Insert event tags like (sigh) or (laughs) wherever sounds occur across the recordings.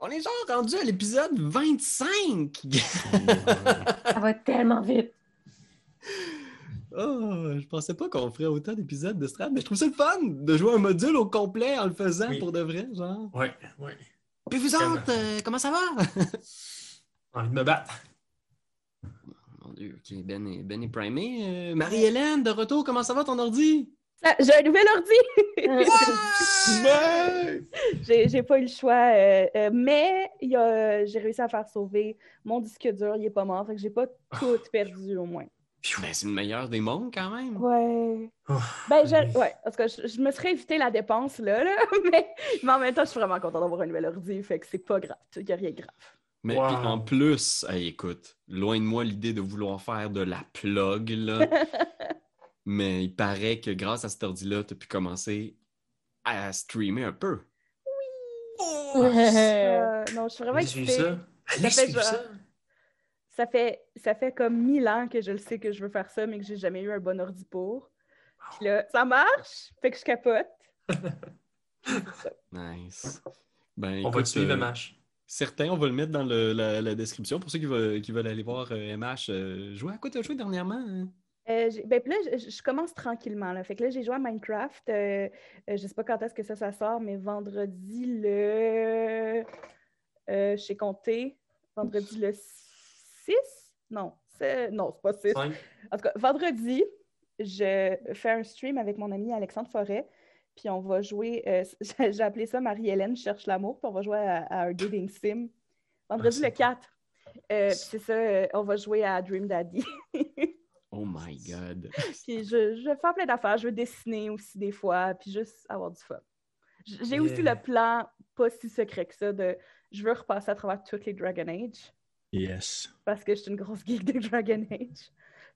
On est genre rendu à l'épisode 25! (laughs) Ça va tellement vite. Oh, je pensais pas qu'on ferait autant d'épisodes de Strad, mais je trouve ça le fun de jouer un module au complet en le faisant Oui. pour de vrai, genre. Ouais, ouais. Puis vous autres, euh, comment ça va? (laughs) Envie de me battre. Mon Dieu, ok, Ben est, ben est primé. Euh, Marie-Hélène, de retour, comment ça va ton ordi? Ah, J'ai un nouvel ordi! Ouais! (laughs) J'ai pas eu le choix. euh, euh, mais j'ai réussi à faire sauver mon disque dur. Il est pas mort. Fait que j'ai pas tout perdu au moins. Ben, c'est le meilleur des mondes quand même. Ouais. Oh, Ben, je, oui. ouais, parce que je, je me serais évité la dépense là, là (laughs) mais, mais en même temps, je suis vraiment contente d'avoir un nouvel ordi. Fait que c'est pas grave. Il y a rien de grave. Mais Wow. en plus, hey, écoute, loin de moi l'idée de vouloir faire de la plug, là. (laughs) mais il paraît que grâce à cet ordi-là, tu as pu commencer à streamer un peu. Euh, non, je suis vraiment excitée. ça. Fait genre- ça. Ça fait, ça fait comme mille ans que je le sais que je veux faire ça, mais que j'ai jamais eu un bon ordi pour. Puis là, ça marche, fait que je capote. (laughs) Nice. Ben, On va écoute, te suivre, euh, MH. Certains, on va le mettre dans le- la, la description pour ceux qui veulent, qui veulent aller voir euh, MH euh, jouer. À quoi tu as joué dernièrement? hein? Euh, ben, puis là, je, je commence tranquillement. Là. Fait que là, j'ai joué à Minecraft. euh, euh, je sais pas quand est-ce que ça, ça sort, mais vendredi le. Euh, j'ai compté. Vendredi le 6? Non, c'est... non, c'est pas 6. Cinq. En tout cas, vendredi, je fais un stream avec mon ami Alexandre Forêt. Puis on va jouer, euh, (laughs) j'ai appelé ça Marie-Hélène cherche l'amour. Puis on va jouer à, à un dating sim. Vendredi Ah, le 4. Euh, puis c'est ça, on va jouer à Dream Daddy. (laughs) Oh my God. (laughs) puis je, faire plein d'affaires. Je veux dessiner aussi des fois. Puis juste avoir du fun. J'ai aussi le plan, pas si secret que ça, de je veux repasser à travers toutes les Dragon Age. Yes. parce que je suis une grosse geek de Dragon Age.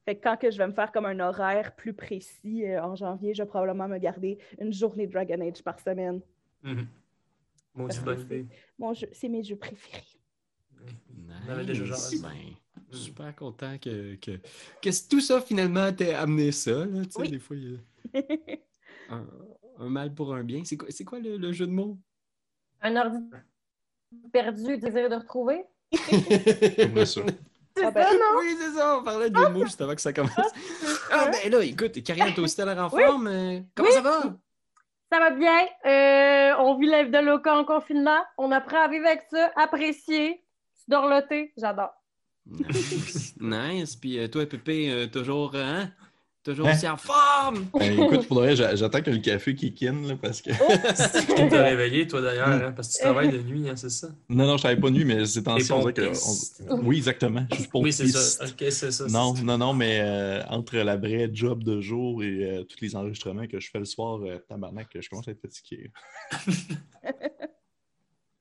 Fait que quand que je vais me faire comme un horaire plus précis euh, en janvier, je vais probablement me garder une journée Dragon Age par semaine. Bonne que idée. Mon jeu, c'est mes jeux préférés. On avait déjà Nice. Ben, je suis super content que, que, que tout ça finalement t'ait amené ça. Là, tu sais, Oui. Des fois, il y a (laughs) un, un mal pour un bien. C'est quoi, c'est quoi le, le jeu de mots? Un ordi perdu, désir de retrouver? (laughs) J'aimerais ça. C'est Ah ben, ça, non? Oui, c'est ça, on parlait de de mots juste avant que ça commence. Ah, ben là, écoute, Karine, toi aussi, t'as l'air en Oui. forme. euh, comment Oui. ça va? Ça va bien. Euh, on vit la vie de loca en confinement. On apprend à vivre avec ça, apprécier, se dorloter. J'adore. Nice. (laughs) nice. Puis euh, toi, Pépé, euh, toujours, euh, hein? Toujours Hein? aussi en forme. Ben, écoute, j'attends que le café kick in, là, parce que... Tu t'es réveillé, toi, d'ailleurs, hein, parce que tu travailles de nuit, hein, c'est ça? Non, non, je travaille pas de nuit, mais c'est dirait que... on- Oui, exactement. Je suis Oui, c'est ça. Ok, c'est ça. Non, non, non, mais euh, entre la vraie job de jour et euh, tous les enregistrements que je fais le soir, euh, tabarnak, je commence à être fatigué. (laughs)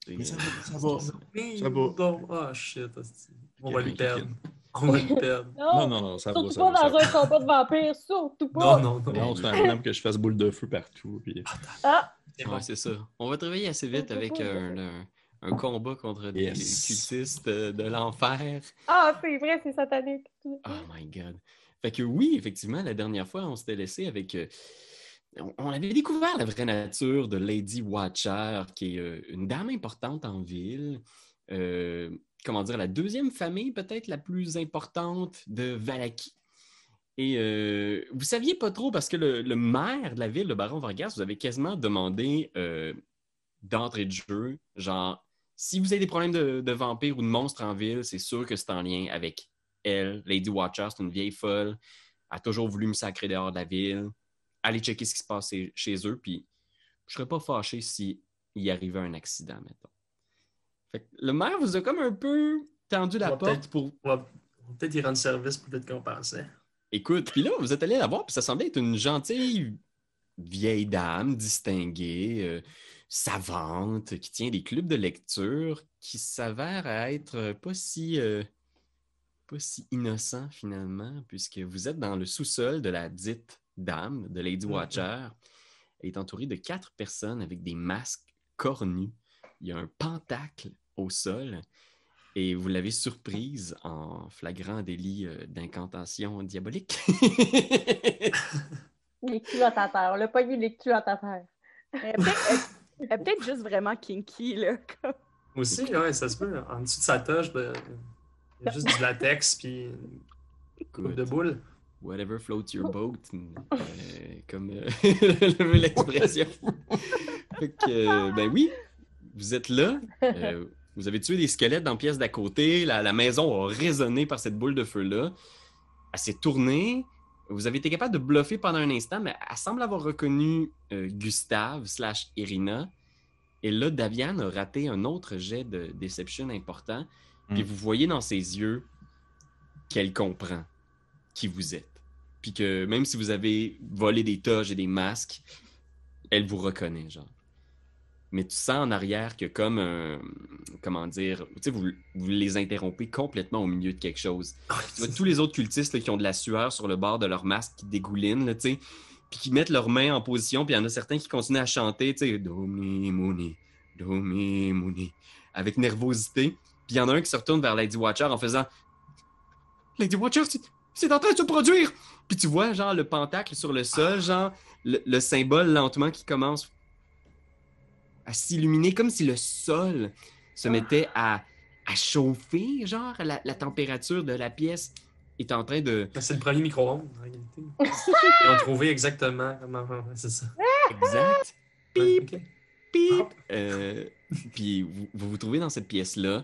(laughs) Mais ça va, ça va. Ça va. Ah, shit. (laughs) On va qui perdre. On va le perdre. Non, non, non, ça va, Surtout pas dans un combat de vampires, surtout pas. Non, non, non. Non, c'est un problème que je fasse boule de feu partout. Puis... Ah, C'est bon. C'est ça. On va travailler assez vite avec pas, un, un- un combat contre des Yes. cultistes de, de l'enfer. ah c'est vrai, c'est satanique. Oh my God. Fait que oui, effectivement, la dernière fois, on s'était laissé avec. euh, on, on avait découvert la vraie nature de Lady Watcher, qui est euh, une dame importante en ville. Euh, comment dire, la deuxième famille peut-être la plus importante de Valaki. Et euh, vous saviez pas trop parce que le, maire de la ville, le baron Vargas, vous avait quasiment demandé euh, d'entrée de jeu, genre, si vous avez des problèmes de, vampires ou de monstres en ville, c'est sûr que c'est en lien avec elle, Lady Watcher, c'est une vieille folle, a toujours voulu me sacrer dehors de la ville. Allez checker ce qui se passe chez- eux, puis je serais pas fâché si il y arrivait un accident, mettons. Fait que le maire vous a comme un peu tendu la On porte pour On va peut-être y rendre service peut-être qu'on pensait. Écoute, puis là, vous êtes allé la voir, puis ça semblait être une gentille vieille dame distinguée, euh, savante, qui tient des clubs de lecture, qui s'avère à être pas si, euh, pas si innocent finalement, puisque vous êtes dans le sous-sol de la dite dame, de Lady Mhm. Watcher. Elle est entourée de quatre personnes avec des masques cornus. Il y a un pentacle au sol. Et vous l'avez surprise en flagrant délit euh, d'incantation diabolique. (laughs) Les culottes à terre. Le pogné les culottes à terre. Elle est peut-être- juste vraiment kinky, là. comme- Aussi, ouais, ça se peut. En dessous de sa toche, ben, il y a juste du latex puis une coupe de boule. Whatever floats your boat, euh, comme euh, le (laughs) veut l'expression. Euh, ben oui, vous êtes là. Vous avez tué des squelettes dans la pièce d'à côté. La, la maison a résonné par cette boule de feu-là. Elle s'est tournée. Vous avez été capable de bluffer pendant un instant, mais elle semble avoir reconnu euh, Gustave slash Irina. Et là, Daviane a raté un autre jet de déception important. Puis Mm. vous voyez dans ses yeux qu'elle comprend qui vous êtes. Puis que même si vous avez volé des toges et des masques, elle vous reconnaît, genre. Mais tu sens en arrière que comme un... Comment dire... Tu sais, vous, vous les interrompez complètement au milieu de quelque chose. Tu vois tous les autres cultistes là, qui ont de la sueur sur le bord de leur masque qui dégoulinent, là, tu sais, puis qui mettent leurs mains en position, puis il y en a certains qui continuent à chanter, tu sais, Domi Mouni, Domi Mouni, avec nervosité. Puis il y en a un qui se retourne vers Lady Watcher en faisant Lady Watcher, c'est- c'est en train de se produire! Puis tu vois, genre, le pentacle sur le sol, genre, le, le symbole lentement qui commence à s'illuminer, comme si le sol se mettait à, à chauffer, genre, la, la température de la pièce est en train de. C'est le premier micro-ondes, en réalité. (laughs) Ils ont trouvé exactement comment. C'est ça. Exact. Pip, ok. pip. Euh, puis vous, vous vous trouvez dans cette pièce-là.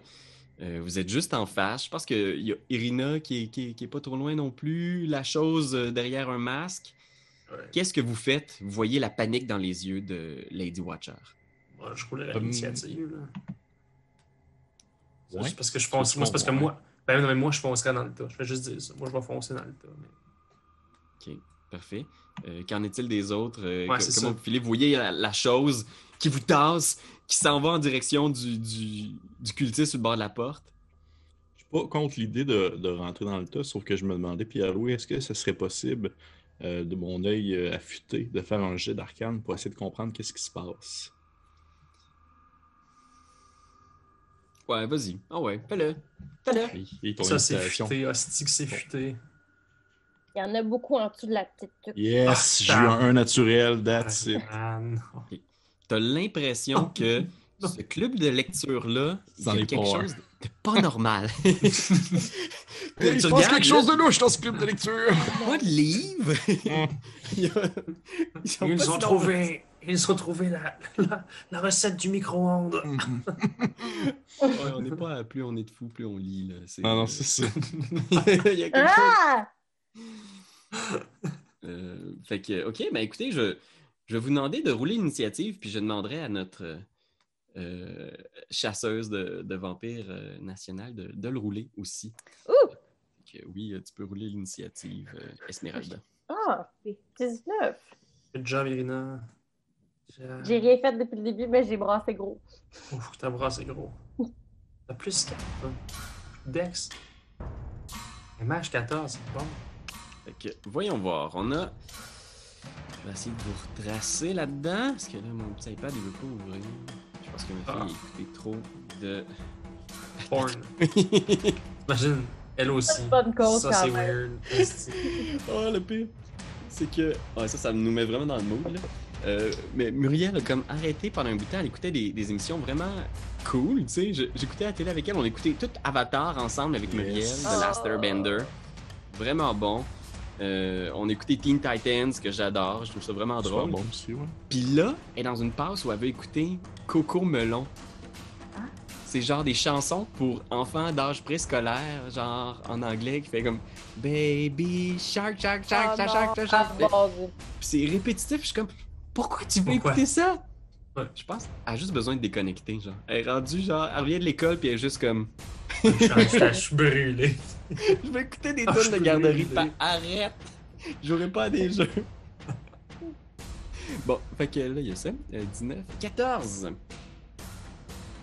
Euh, vous êtes juste en face. Je pense qu'il y a Irina qui est, qui, est, qui est pas trop loin non plus. La chose euh, derrière un masque. Ouais. Qu'est-ce que vous faites? Vous voyez la panique dans les yeux de Lady Watcher. Je roulais Hum. l'initiative. là. C'est Ouais. parce que je fonce. Moi, c'est parce que moi. Ben non, mais moi, je foncerais dans le tas. Je vais juste dire ça. Moi, je vais foncer dans le tas. mais- Parfait. Euh, Qu'en est-il des autres? Euh, Ouais, que- c'est comment ça. vous voyez la, la chose qui vous tasse, qui s'en va en direction du, du, du cultiste sur le bord de la porte? Je suis pas contre l'idée de, de rentrer dans le tas, sauf que je me demandais, Pierre-Louis, est-ce que ce serait possible, euh, de mon œil euh, affûté, de faire un jet d'arcane pour essayer de comprendre qu'est-ce qui se passe? Ouais, vas-y. Ah ouais, fais-le. Fais-le. Ça, c'est futé. Hostie que c'est futé. Il y en a beaucoup en dessous de la petite tuque. Yes, Ah, j'ai eu un 1 naturel, that's it. Ah. T'as l'impression Oh, (laughs) que ce club de lecture-là, c'est est quelque chose de pas normal. (laughs) Tu il se passe quelque chose là, de louche dans ce club de lecture! Pas de livres. (laughs) Ils Ils si ont trouvé. Ils ont trouvé la, (laughs) la, la recette du micro-ondes. (laughs) Ouais, on n'est pas à plus on est de fous, plus on lit. Là. C'est- non, non, c'est ça. (laughs) Il y a quelque chose. Ah! Euh, fait que, OK, ben écoutez, je, je vais vous demander de rouler l'initiative, puis je demanderai à notre euh, chasseuse de, de vampires euh, nationale de, de le rouler aussi. Ouh! Que, oui, euh, tu peux rouler l'initiative, euh, Esmeralda. Ah! c'est 19. Good job, Irina. J'ai- J'ai rien fait depuis le début, mais j'ai brassé gros. Ouf, ta bras, c'est gros. T'as plus 4. Dex. MH 14, c'est bon. Fait que, voyons voir. On a. Je vais essayer de vous retracer là-dedans. Parce que là, mon petit iPad, il veut pas ouvrir. Je pense que ma Ah. fille a écouté trop de. Porn. (laughs) Imagine, elle aussi. Bonne cause, Ça, c'est weird. (laughs) Oh, le pire. C'est que. Ah, ça, ça nous met vraiment dans le mood, là. Euh, mais Muriel a comme arrêté pendant un bout de temps. Elle écoutait des, des émissions vraiment cool, tu sais. J'écoutais la télé avec elle. On écoutait tout Avatar ensemble avec Yes. Muriel, The Oh. Last Airbender. Vraiment bon. Euh, on écoutait Teen Titans, que j'adore. Je trouve ça vraiment drôle. bon aussi, ouais. Puis là, elle est dans une passe où elle veut écouter Coco Melon. Ah. C'est genre des chansons pour enfants d'âge préscolaire, genre en anglais, qui fait comme Baby Shark, Shark, Shark, Ah Shark, Shark, Shark, Shark. ah. Puis c'est répétitif, je suis comme Pourquoi tu veux Pourquoi? écouter ça? Ouais. Je pense qu'elle a juste besoin de déconnecter, genre. Elle est rendue, genre, elle revient de l'école, puis elle est juste comme Je suis- je suis brûlé. Je vais écouter des Ah, tonnes de garderie, pas arrête! Je jouerai pas à des jeux. bon, fait que là, il y a ça. Euh, 19. 14!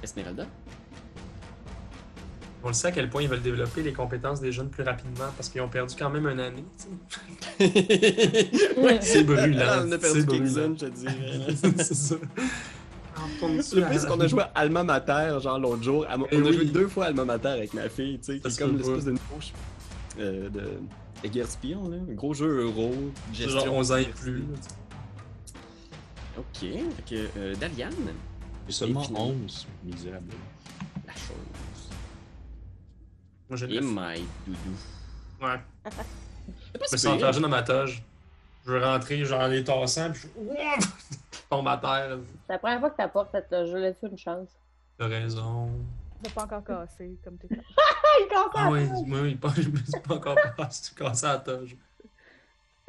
Esmeralda? On le sait à quel point ils veulent développer les compétences des jeunes plus rapidement parce qu'ils ont perdu quand même une année. (laughs) ouais, c'est brûlant, On a perdu brûlant. je te dirais. (laughs) c'est ça. Le plus qu'on a joué à Alma Mater, genre l'autre jour. à- On Eh a joué deux fois à Alma Mater avec ma fille, tu sais, qui est comme l'espèce de couche euh, de, de guerre spion, là. Un gros jeu euro, gestion. genre 11 ans et plus. Ok, fait que euh, Dalian. J'ai seulement Et finalement- 11, misérable. Moi, j'ai Et my doudou. Ouais. (laughs) Je me pire. enfergé dans ma toge. Je veux rentrer, genre en les tassant, puis je je (laughs) tombe à terre. C'est la première fois que t'apportes cette je laisse une chance? T'as raison. Ça pas encore cassé comme t'es. Ah, (laughs) il casse Ah oui, moi, il pas- je me suis pas encore cassé la toge.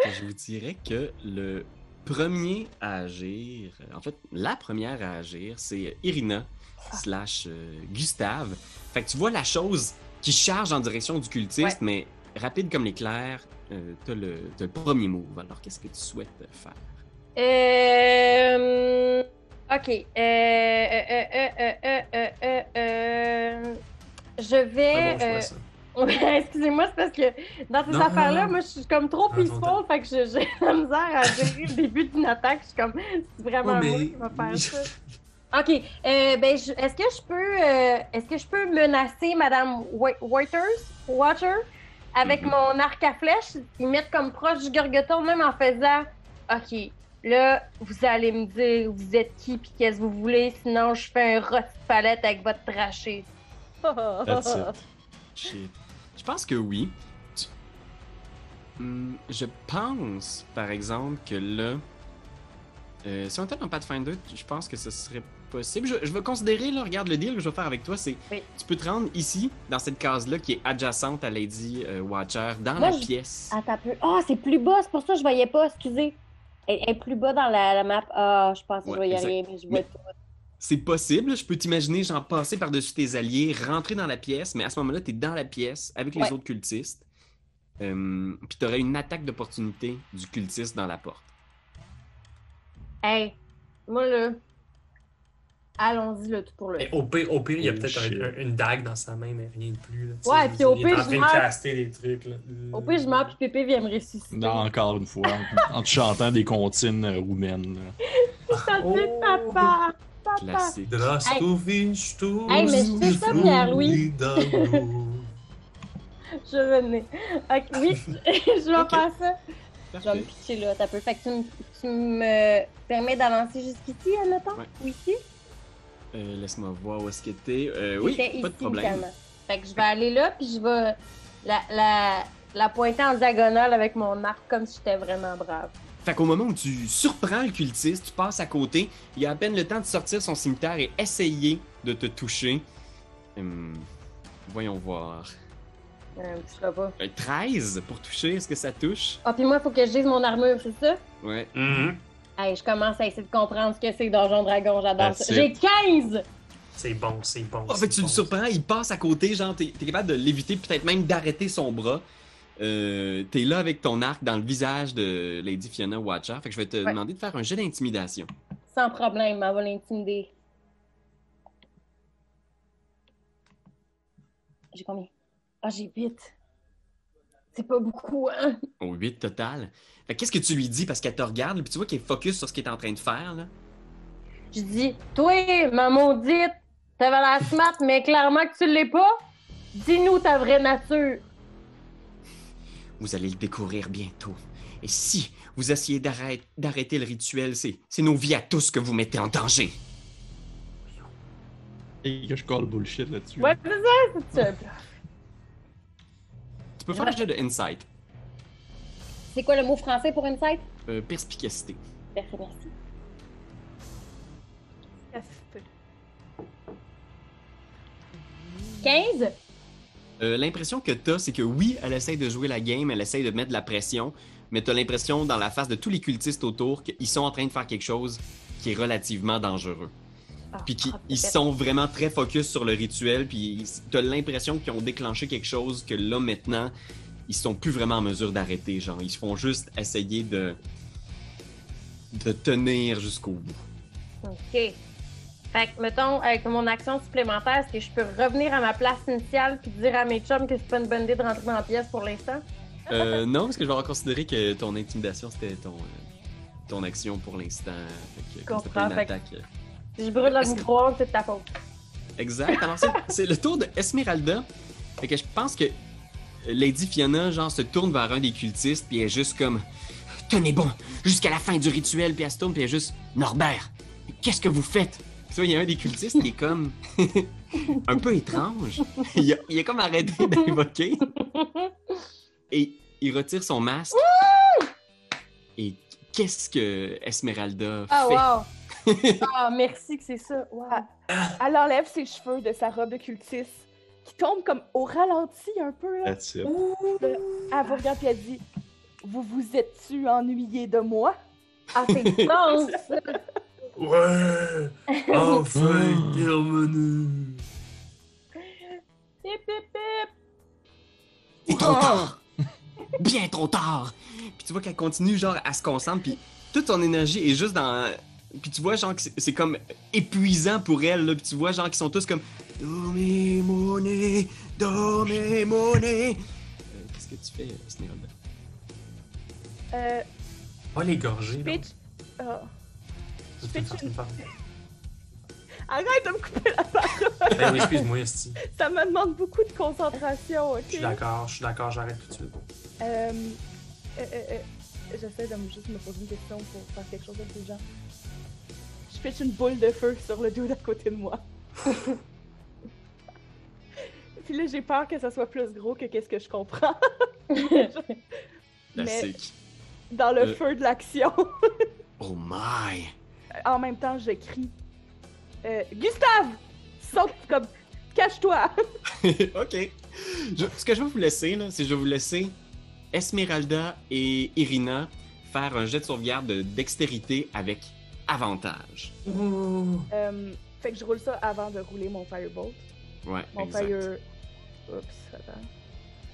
Je vous dirais que le premier à agir, en fait, la première à agir, c'est Irina slash euh, Gustave. Fait que tu vois la chose qui charge en direction du cultiste, mais rapide comme l'éclair, euh, t'as le, t'as le premier move. Alors, qu'est-ce que tu souhaites faire? Euh... Ok. Euh... Euh... Euh... Euh... Euh... Euh... euh, euh, Je vais. euh. (laughs) Ouais, Excusez-moi, c'est parce que dans ces affaires-là, moi, je suis comme trop peaceful, fait que je- (laughs) j'ai la misère à gérer le début d'une attaque. Je suis comme, c'est vraiment moi qui va faire ça. Ok, euh, ben, est-ce que je peux, euh, est-ce que je peux menacer Madame Wa- Waters, Watcher, avec Mhm. mon arc à flèche, y mettre comme proche du Gorgoton, même en faisant, ok, là, vous allez me dire vous êtes qui puis qu'est-ce que vous voulez, sinon je fais un de palette avec votre trachée. That's it. (laughs) Shit. Je pense que oui. Hmm, je pense, par exemple, que là, euh, si on était dans Pathfinder, je pense que ce serait possible. Je, je vais considérer, là, regarde, le deal que je vais faire avec toi, c'est Oui. tu peux te rendre ici, dans cette case-là, qui est adjacente à Lady euh, Watcher, dans Moi, la je- pièce. Attends peu. Ah, c'est plus bas, c'est pour ça que je voyais pas, excusez. Elle, est plus bas dans la, la map. Ah, je pense que Ouais, je voyais exact. rien, mais je vois tout. C'est possible, je peux t'imaginer, genre, passer par-dessus tes alliés, rentrer dans la pièce, mais à ce moment-là, t'es dans la pièce avec les Ouais. autres cultistes. Euh, Puis t'aurais une attaque d'opportunité du cultiste dans la porte. Hey, moi là, allons-y là, tout pour le. Mais au pire, au pire, il y a Oh, peut-être shit. un- un- une dague dans sa main, mais rien de plus. Là. Ouais, je puis au il est pire, en je train de meurs. caster des trucs. Là. Au pire, je meurs, puis Pépé vient me ressusciter. Non, encore une fois, en, te chantant des comptines euh, roumaines. (laughs) Oh. c'est papa! Papa! Classique. Hey, mais je fais ça, Pierre-Louis. (laughs) Je venais. Ok, oui, (laughs) je vais Ok. faire ça. Je vais me pitcher là, t'as peu. Fait que tu me, tu me permets d'avancer jusqu'ici, admettons? Ouais. Ou ici? Euh, Laisse-moi voir où est-ce que t'es. Euh, oui, pas de problème. Fait que je vais aller là, puis je vais la, la, la pointer en diagonale avec mon arc comme si j'étais vraiment brave. Fait qu'au moment où tu surprends le cultiste, tu passes à côté, il a à peine le temps de sortir son cimetière et essayer de te toucher. Hum, voyons voir. Euh, je sais pas. Euh, 13 pour toucher, est-ce que ça touche? Ah, puis moi, il faut que je dise mon armure, c'est ça? Ouais. Mhm. Hey, je commence à essayer de comprendre ce que c'est Donjon Dragon, j'adore ça. J'ai 15! C'est bon, c'est bon. Ah, c'est fait que tu bon. le surprends, il passe à côté, genre, t'es es capable de l'éviter, peut-être même d'arrêter son bras. Euh, t'es là avec ton arc dans le visage de Lady Fiona Watcher. Fait que je vais te Ouais. demander de faire un jet d'intimidation. Sans problème, elle va l'intimider. J'ai combien? Ah, j'ai 8. C'est pas beaucoup, hein? Au 8 total. Qu'est-ce que tu lui dis? Parce qu'elle te regarde, puis tu vois qu'elle est focus sur ce qu'elle est en train de faire, là. Je dis, toi, ma maudite, t'avais la smart, mais clairement que tu l'es pas. Dis-nous ta vraie nature. Vous allez le découvrir bientôt. Et si vous essayez d'arrêt- d'arrêter le rituel, c'est c'est nos vies à tous que vous mettez en danger. Et que je colle bullshit là-dessus. Ouais, c'est ça, c'est ça. Peux faire un jet de insight. C'est quoi le mot français pour insight? Euh, perspicacité. Merci, merci. Assisté. 15? Euh, l'impression que t'as, c'est que oui, elle essaye de jouer la game, elle essaye de mettre de la pression, mais t'as l'impression dans la face de tous les cultistes autour qu'ils sont en train de faire quelque chose qui est relativement dangereux. Ah, Puis qu'ils ah, ils sont vraiment très focus sur le rituel, puis t'as l'impression qu'ils ont déclenché quelque chose que là maintenant, ils sont plus vraiment en mesure d'arrêter. Genre, ils font juste essayer de de tenir jusqu'au bout. OK. Fait que, mettons, avec mon action supplémentaire, est-ce que je peux revenir à ma place initiale puis dire à mes chums que c'est pas une bonne idée de rentrer dans la pièce pour l'instant? Euh, non, parce que je vais considérer que ton intimidation c'était ton euh, ton action pour l'instant. Fait que, c'était pas une je brûle la micro-ondes, c'est de ta faute. Exact. Alors, (laughs) c'est- le tour de Esmeralda. Fait que je pense que Lady Fiona, genre, se tourne vers un des cultistes, puis elle est juste comme Tenez bon, jusqu'à la fin du rituel, puis elle se tourne, puis elle est juste Norbert, qu'est-ce que vous faites? Vois, il y a un des cultistes qui est comme (laughs) un peu étrange. Il a, il a comme arrêté (laughs) d'invoquer et il retire son masque. Et qu'est-ce que Esmeralda fait? Ah, wow! (laughs) Ah, merci que c'est ça. Wow. Elle enlève ses cheveux de sa robe de cultiste, qui tombe comme au ralenti un peu. Là. That's it. Elle vous regarde et elle dit Vous vous êtes-tu ennuyé de moi Ah, c'est! (laughs) Ouais! Enfin, il est revenu! Hip, hip, hip! C'est trop tard! (laughs) Bien trop tard! Puis tu vois qu'elle continue genre à se concentrer, puis toute son énergie est juste dans. Puis tu vois genre que c'est comme épuisant pour elle, là. Puis tu vois genre qu'ils sont tous comme. Dormez mon nez! Dormez mon nez! Euh, Qu'est-ce que tu fais, Esmeralda? euh, Pas l'égorger, là. Ah. C'est une. (laughs) Arrête de me couper la parole! Ben excuse-moi, Esti. Ça me demande beaucoup de concentration, ok? Je suis d'accord, je suis d'accord, j'arrête tout de suite. Euh, euh, euh, euh, J'essaie de me- juste me poser une question pour faire quelque chose d'intelligent. Pitch une boule de feu sur le dos d'à côté de moi. (laughs) Puis là, j'ai peur que ça soit plus gros que qu'est-ce que je comprends. Mais dans le Euh. feu de l'action, (laughs) Oh my! en même temps, je crie euh, Gustave! Saute comme cache-toi! (laughs) ok. Je- ce que je vais vous laisser, là, c'est que je vais vous laisser Esmeralda et Irina faire un jet de sauvegarde de dextérité avec avantage. Euh, fait que je roule ça avant de rouler mon Firebolt. Ouais, Mon exact. Fire. Oups, attends.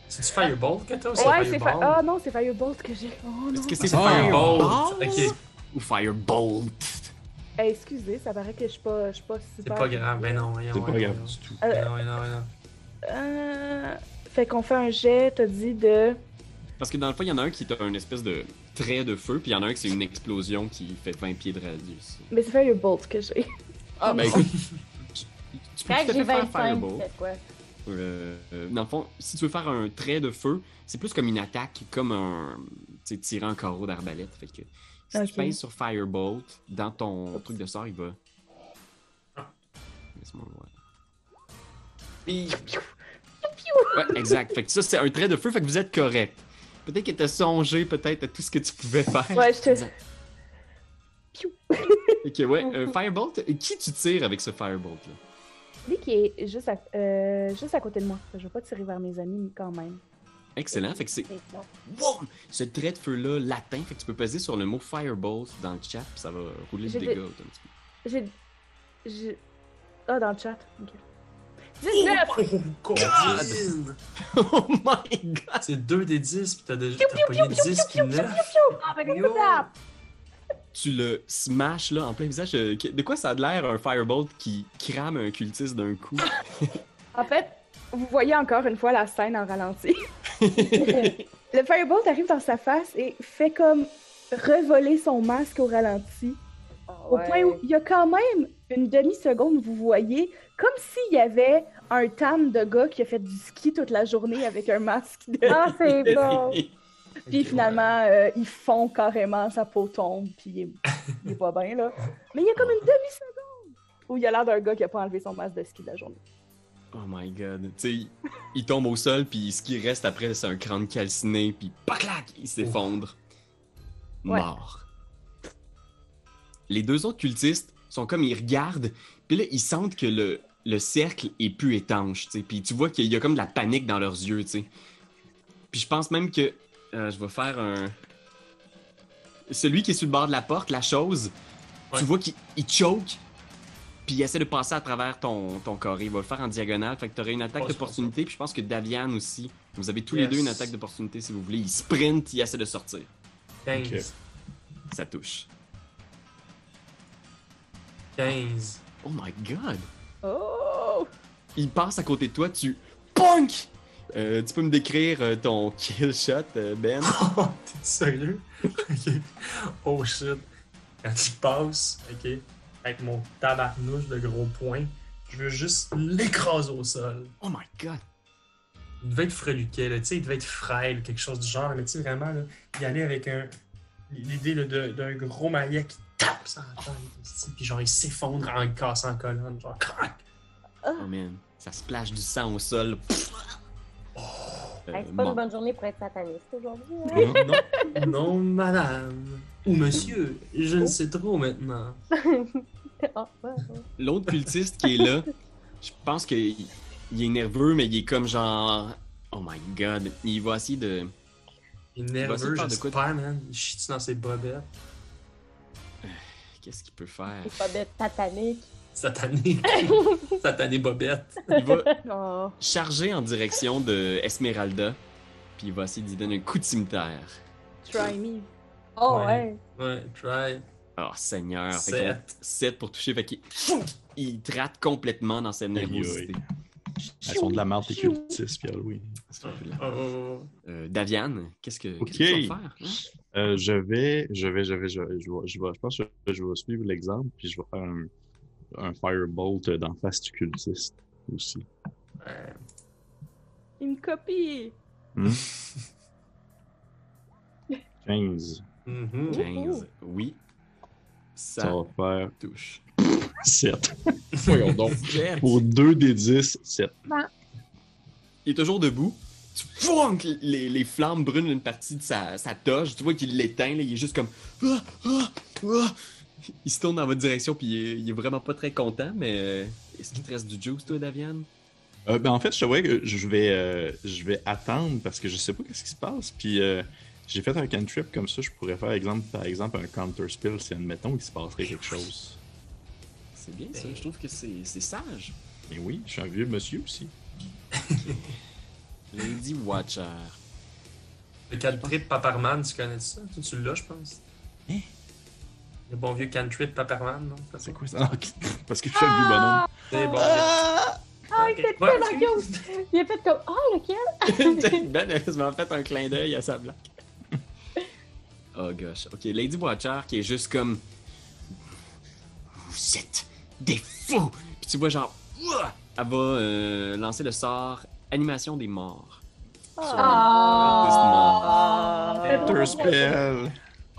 C'est-tu Firebolt que t'as ou Ouais, c'est Fireball? fa- Ah non, c'est Firebolt que j'ai. Oh non. Est-ce que c'est. Firebolt? Ok. ou Firebolt? Eh, excusez, ça paraît que je suis pas, je suis pas C'est super. pas grave, ben non, C'est pas grave du tout. Euh, voyons. Non, non, non. euh, Fait qu'on fait un jet, t'as dit de. Parce que dans le fond, il y en a un qui est un espèce de trait de feu, puis il y en a un qui c'est une explosion qui fait 20 pieds de radius. Mais c'est Firebolt que j'ai. Ah, ben écoute, tu, tu peux tout à j'ai fait faire 25, Firebolt. c'est quoi? Euh, euh, dans le fond, si tu veux faire un trait de feu, c'est plus comme une attaque, comme un. Tu sais, tirer un carreau d'arbalète. Fait que si Ok. tu pèses sur Firebolt, dans ton truc de sort, il va. Laisse-moi voir. Ouais, exact. Fait que ça, c'est un trait de feu, fait que vous êtes correct. Peut-être que t'as songé peut-être à tout ce que tu pouvais faire. Ouais, je te. (laughs) Ok, ouais. euh, Firebolt, qui tu tires avec ce Firebolt-là? Lui qui est juste à, euh, juste à côté de moi. Je vais pas tirer vers mes amis quand même. Excellent. Fait que c'est. Wow! Ce trait de feu-là latin, fait que tu peux peser sur le mot Firebolt dans le chat, puis ça va rouler le dégât un petit peu. J'ai. J'ai. Ah, dans le chat. Ok. 19! Oh, God! Oh my god! C'est 2 des 10, pis t'as déjà t'as pogné 10 puis 9. Ah, d'arbre! Tu le smash là en plein visage. euh, De quoi ça a de l'air un Firebolt qui crame un cultiste d'un coup? (laughs) En fait, vous voyez encore une fois la scène en ralenti. (laughs) Le Firebolt arrive dans sa face et fait comme revoler son masque au ralenti. Au point où il y a quand même une demi-seconde, vous voyez, comme s'il y avait un tam de gars qui a fait du ski toute la journée avec un masque. De... Ah, c'est bon! (laughs) Puis finalement, euh, il fond carrément, sa peau tombe, puis il est, il est pas bien, là. Mais il y a comme une demi-seconde où il a l'air d'un gars qui a pas enlevé son masque de ski de la journée. Oh my god. Tu sais, il- il tombe au sol, puis ce qui reste après, c'est un crâne calciné, puis paclac, il s'effondre. Ouais. Mort. Les deux autres cultistes sont comme, ils regardent, puis là, ils sentent que le, le cercle est plus étanche, tu sais. Puis tu vois qu'il y a comme de la panique dans leurs yeux, tu sais. Puis je pense même que euh, je vais faire un. Celui qui est sur le bord de la porte, la chose, Ouais. tu vois qu'il il choke, puis il essaie de passer à travers ton, ton carré. Il va le faire en diagonale, fait que tu aurais une attaque d'opportunité, puis je pense que Davian aussi. Vous avez tous Yes. les deux une attaque d'opportunité si vous voulez. Il sprint, il essaie de sortir. 15. Ça touche. 15. Oh my god! Oh! Il passe à côté de toi, tu. PUNK! Euh, tu peux me décrire euh, ton (laughs) kill shot, euh, Ben? (laughs) Oh, t'es sérieux? (laughs) ok. Oh shit. Quand tu passes, ok, avec mon tabarnouche de gros poing, je veux juste l'écraser au sol. Oh my god! Il devait être freluquet, là, tu sais, il devait être frêle, quelque chose du genre, mais tu sais, vraiment, là, y aller avec un. L'idée d'un gros maillet qui tape la tête, puis genre il s'effondre en le cassant en colonne, genre crac. Oh man, ça splash du sang au sol. Euh, Hey, c'est pas mort. une bonne journée pour être sataniste aujourd'hui. hein? Non, Non, (laughs) non, madame. Ou monsieur, je ne sais trop maintenant. Ah, ouais, ouais. L'autre cultiste qui est là, je pense qu'il il est nerveux, mais il est comme genre. Oh my god. Il va essayer de. Il est nerveux, faire de quoi man. Il chie dans ses bobettes? Qu'est-ce qu'il peut faire? C'est pas bête satanique. (laughs) Satané. Satané bobette. Il va (laughs) Oh. charger en direction de Esmeralda, puis il va essayer d'y donner un coup de cimetière. Try me. Oh Ouais. ouais. Ouais, try. Oh Seigneur. Sept. 7 pour toucher. Fait qu'il il te rate complètement dans sa nervosité. Elles sont de la merde, tes cultistes, Pierre-Louis. Oh, oh, Euh, Daviane, qu'est-ce que Ok. qu'est-ce que tu vas faire? hein? Euh, je vais, je vais, je vais, je vais, je vais, je vais- je pense que je vais suivre l'exemple, puis je vais faire un, un firebolt d'en face du cultiste aussi. Il me copie. 15. Mhm. 15. Oui. Ça Ça va faire touche. (laughs) 7. Voyons donc. Pour 2 des 10, 7. Il est toujours debout? Tu les, les flammes brûlent une partie de sa, sa toge. Tu vois qu'il l'éteint. là, Il est juste comme. Ah, ah, ah. Il se tourne dans votre direction, puis il est, il est vraiment pas très content. Mais euh, est-ce qu'il te reste du juice, toi, Daviane? Euh, ben, en fait, je te vois que je vais, euh, je vais attendre parce que je sais pas qu'est-ce qui se passe. Puis euh, j'ai fait un cantrip comme ça, je pourrais faire exemple, par exemple un counter spill si admettons qu'il se passerait quelque chose. C'est bien ça. Je trouve que c'est c'est sage. Mais oui, je suis un vieux monsieur aussi. (laughs) Lady Watcher. Le cantrip Paparman, tu connais ça? Tu, tu l'as, je pense. Hein? Le bon vieux cantrip Paparman, non? C'est quoi ça? Ah, Parce que je suis un vieux bonhomme. C'est bon. Ah, il était Ouais, tellement cute. Il a fait comme Oh, lequel? (laughs) (laughs) Ben a quasiment fait un clin d'œil à sa blague. Oh gosh. Ok, Lady Watcher qui est juste comme. Vous êtes des fous! Puis tu vois genre. Elle va euh, lancer le sort Animation des morts. Ah. Counter spell!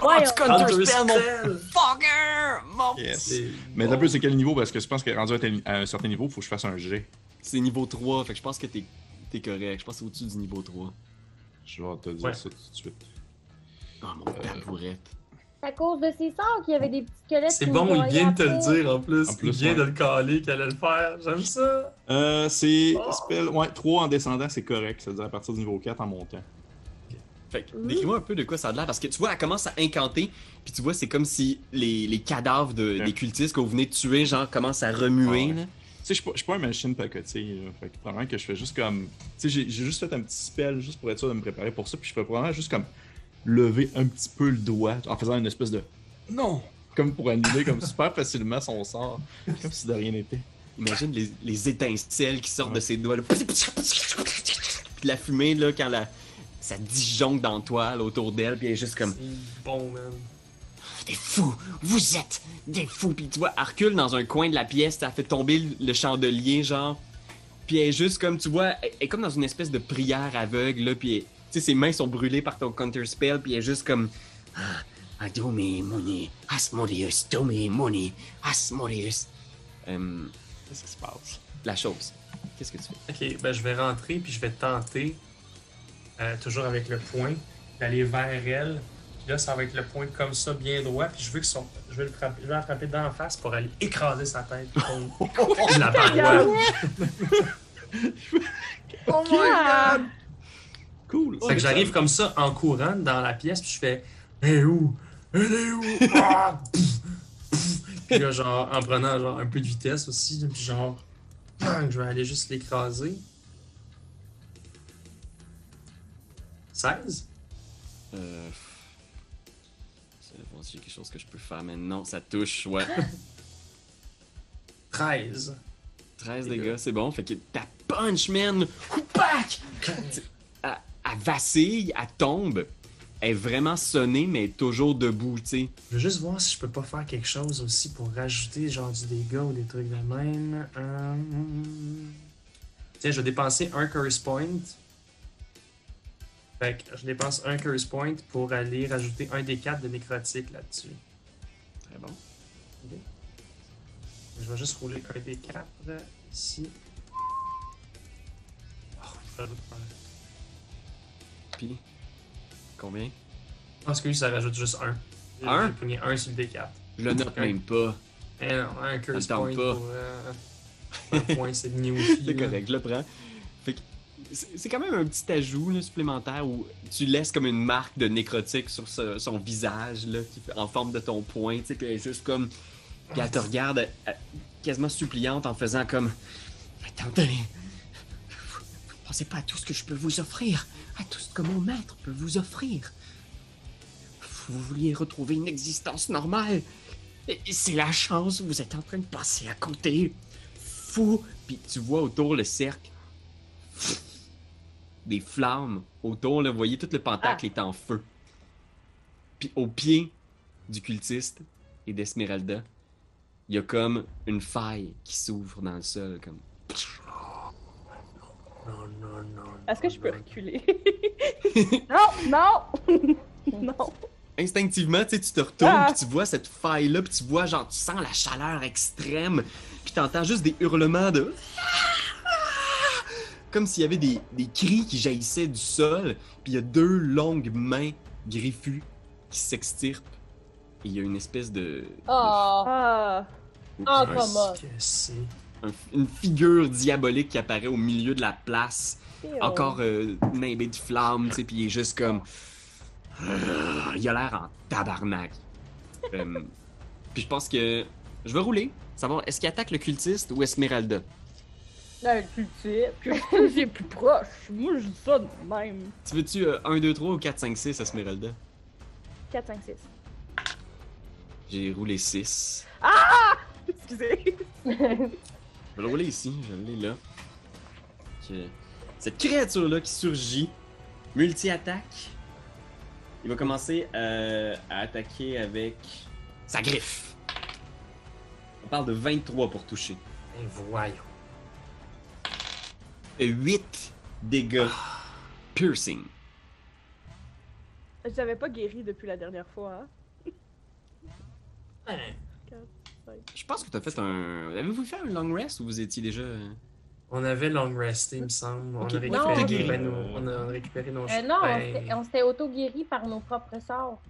Oh, Ouais, tu on- counter Counter spell, mon spell. fucker! Mon- Yes. Mais peu, c'est quel niveau? Parce que je pense que rendu à tel- à un certain niveau, il faut que je fasse un G. C'est niveau 3, fait que je pense que t'es es correct. Je pense que c'est au-dessus du niveau 3. Je vais te dire Ouais. ça tout de suite. Oh mon tabourette. C'est à cause de ses sorts qu'il y avait des petits squelettes. C'est bon, il vient de te le dire en plus. En plus, il vient ouais. de le caler qu'il allait le faire. J'aime ça. Euh, c'est Oh. spell. Ouais, 3 en descendant, c'est correct. C'est-à-dire à partir du niveau 4 en montant. Fait que, décris-moi un peu de quoi ça a l'air, parce que tu vois, elle commence à incanter, puis tu vois, c'est comme si les, les cadavres de- Ouais. des cultistes que vous venez de tuer, genre, commencent à remuer, Ouais. là. Tu sais, je suis pas- pas un machine pacotille. là. Fait que probablement que je fais juste comme. Tu sais, j'ai j'ai juste fait un petit spell juste pour être sûr de me préparer pour ça. Puis je fais probablement juste comme lever un petit peu le doigt en faisant une espèce de. Non! Comme pour annuler comme super facilement son sort. Comme si de rien n'était. Imagine les, les étincelles qui sortent Ouais. de ses doigts, là. Puis la fumée, là, quand la, ça disjoncte dans toi, là, autour d'elle, puis elle est juste comme bon, man. Des fous! Vous êtes des fous! Puis tu vois, elle recule dans un coin de la pièce, ça fait tomber le- chandelier, genre. Puis elle est juste comme, tu vois, elle est comme dans une espèce de prière aveugle, là. Puis, sais, ses mains sont brûlées par ton counter spell, puis elle est juste comme. Ah, Adome Moni, Asmodeus, Dome Moni, Asmodeus. Euh, Qu'est-ce qui se passe? la chose. Qu'est-ce que tu fais? Ok, ben je vais rentrer puis je vais tenter, euh, toujours avec le point, d'aller vers elle. Puis là, ça va être le point comme ça, bien droit. Puis je veux que son, je vais le frapper, je vais la frapper d'en face pour aller écraser sa tête (laughs) contre la paroi. Oh my god! Cool! Fait que j'arrive comme ça en courant dans la pièce puis je fais, hé où, elle est où? Ah! (laughs) Puis là, genre, en prenant genre un peu de vitesse aussi, puis genre, bang, je vais aller juste l'écraser. 16? Euh. Si j'ai quelque chose que je peux faire, mais non, ça touche, ouais. (laughs) 13. 13 Les dégâts, gars. c'est bon. Fait que ta punch, man, whoupac! Elle, elle vacille, elle tombe. Elle est vraiment sonnée, mais elle est toujours debout, tu sais. Je veux juste voir si je peux pas faire quelque chose aussi pour rajouter genre du dégât ou des trucs de même. Euh, Tiens, je vais dépenser un curse point. Fait que je dépense un curse point pour aller rajouter un des 4 de nécrotique là-dessus. Très bon. Je vais juste rouler un des 4 ici. Oh, combien? Je pense que lui, ça rajoute juste un. Un? J'ai un sur le D4. Je le note même pas. Eh non, un curse point pas. pour... euh, un point, c'est de aussi. (laughs) C'est correct, je le prends. Fait que c'est quand même un petit ajout là, supplémentaire où tu laisses comme une marque de nécrotique sur ce- son visage là, qui fait- en forme de ton poing, tu sais, puis elle est juste comme. Puis elle te regarde quasiment suppliante en faisant comme. Attendez. Pensez pas à tout ce que je peux vous offrir, à tout ce que mon maître peut vous offrir. Vous vouliez retrouver une existence normale. Et c'est la chance, vous êtes en train de passer à côté. Fou. Puis tu vois autour le cercle des flammes autour, là, vous voyez tout le pentacle est en feu. Puis au pied du cultiste et d'Esmeralda, il y a comme une faille qui s'ouvre dans le sol, comme. Non, non, non. Est-ce que je peux non. reculer? (laughs) non! Non! (laughs) non! Instinctivement, tu sais, tu te retournes, Ah! puis tu vois cette faille-là, puis tu vois, genre, tu sens la chaleur extrême, puis t'entends juste des hurlements de. Comme s'il y avait des, des cris qui jaillissaient du sol, puis il y a deux longues mains griffues qui s'extirpent, et il y a une espèce de. Oh! Ah, un- come un- une figure diabolique qui apparaît au milieu de la place, encore euh, nimbé de flammes, tu sais, puis il est juste comme. (sighs) Il a l'air en tabarnak. Euh, puis je pense que. Je vais rouler. Savoir, est-ce qu'il attaque le cultiste ou Esmeralda? Là, le culture. C'est plus proche? Moi, je dis ça de même. Tu veux-tu euh, 1, 2, 3 ou 4, 5, 6, Esmeralda? 4, 5, 6. J'ai roulé 6. Excusez. (laughs) Je vais le rouler ici, je l'ai là. Cette créature-là qui surgit, multi-attaque, il va commencer euh, à attaquer avec sa griffe. On parle de 23 pour toucher. Eh, voyons. Et 8 dégâts piercing. Je t'avais pas guéri depuis la dernière fois. Hein? Je pense que tu as fait un. Avez-vous fait un long rest ou vous étiez déjà. euh, On avait long resté, il me semble. On, a Non, récupéré, on- ben, nos- on, a, on a récupéré nos Euh, non, on ben, s'était- on s'était auto-guéri par nos propres sorts.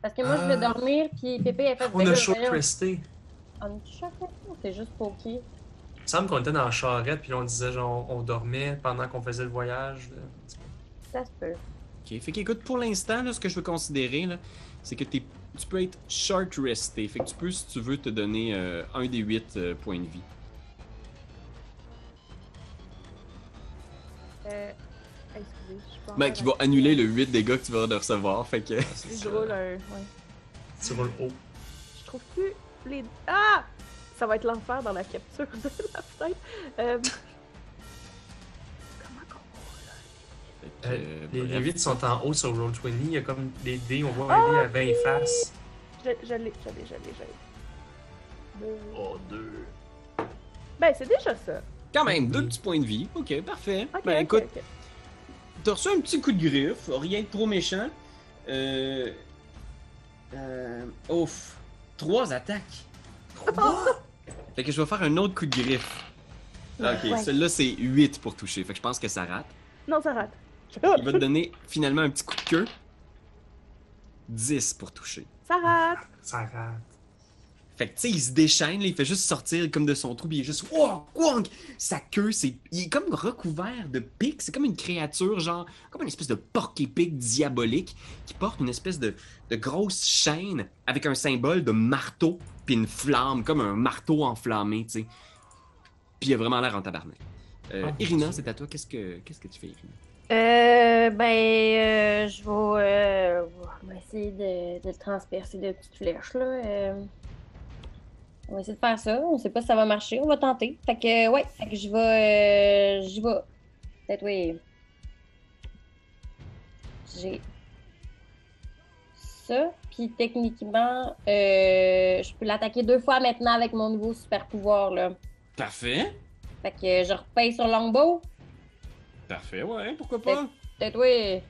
Parce que moi, je voulais Ah. dormir, puis Pépé a fait... On a short resté. On a short resté, c'est juste poké. Il me semble qu'on était dans la charrette, puis on disait genre on dormait pendant qu'on faisait le voyage. là. Ça se peut. Ok, fait qu'écoute, pour l'instant, là, ce que je veux considérer, là, c'est que t'es- tu peux être short resté. Fait que tu peux, si tu veux, te donner euh, un des 8 points de vie. Euh. Excusez, je peux Ben, en qui va annuler le 8 dégâts que tu vas de recevoir. Fait que. C'est Je ça. roule un. Ouais. Tu roules haut. Je trouve plus les. Ah! Ça va être l'enfer dans la capture de la fenêtre. Que, Euh, euh, les, les bref. 8 sont en haut sur Roll20. Il y a comme des dés, on voit un dé à 20 faces. Je, je l'ai, je l'ai, je l'ai, je l'ai. Deux. Oh, deux. Ben, c'est déjà ça. Quand même, deux petits points de vie. Ok, parfait. Ben écoute, t'as reçu un petit coup de griffe, rien de trop méchant. Euh. Euh. Ouf. Trois attaques. Fait que je vais faire un autre coup de griffe. Ok, Ouais. celui-là c'est 8 pour toucher. Fait que je pense que ça rate. Non, ça rate. Il va te (laughs) donner finalement un petit coup de queue. 10 pour toucher. Ça rate. Ça rate. Fait que tu sais, il se déchaîne, là, il fait juste sortir comme de son trou, puis il est juste wow, wong! Sa queue, c'est. Il est comme recouvert de pics. C'est comme une créature, genre, comme une espèce de porc-épic diabolique qui porte une espèce de, de grosse chaîne avec un symbole de marteau, puis une flamme, comme un marteau enflammé, tu sais. Puis il a vraiment l'air en tabarnak. Euh, Ah, Irina, c'est à toi. Qu'est-ce que, qu'est-ce que tu fais, Irina? Euh, ben, euh, je vais, euh, essayer de, de le transpercer de petites flèches, là. euh. on va essayer de faire ça. On sait pas si ça va marcher. On va tenter. Fait que, ouais, fait que je vais, j'y vais. Peut-être, oui. J'ai ça. Puis, techniquement, euh, je peux l'attaquer deux fois maintenant avec mon nouveau super pouvoir, là. Parfait. Fait que je repaye sur longbow. Parfait, ouais, pourquoi pas? Peut-être, oui.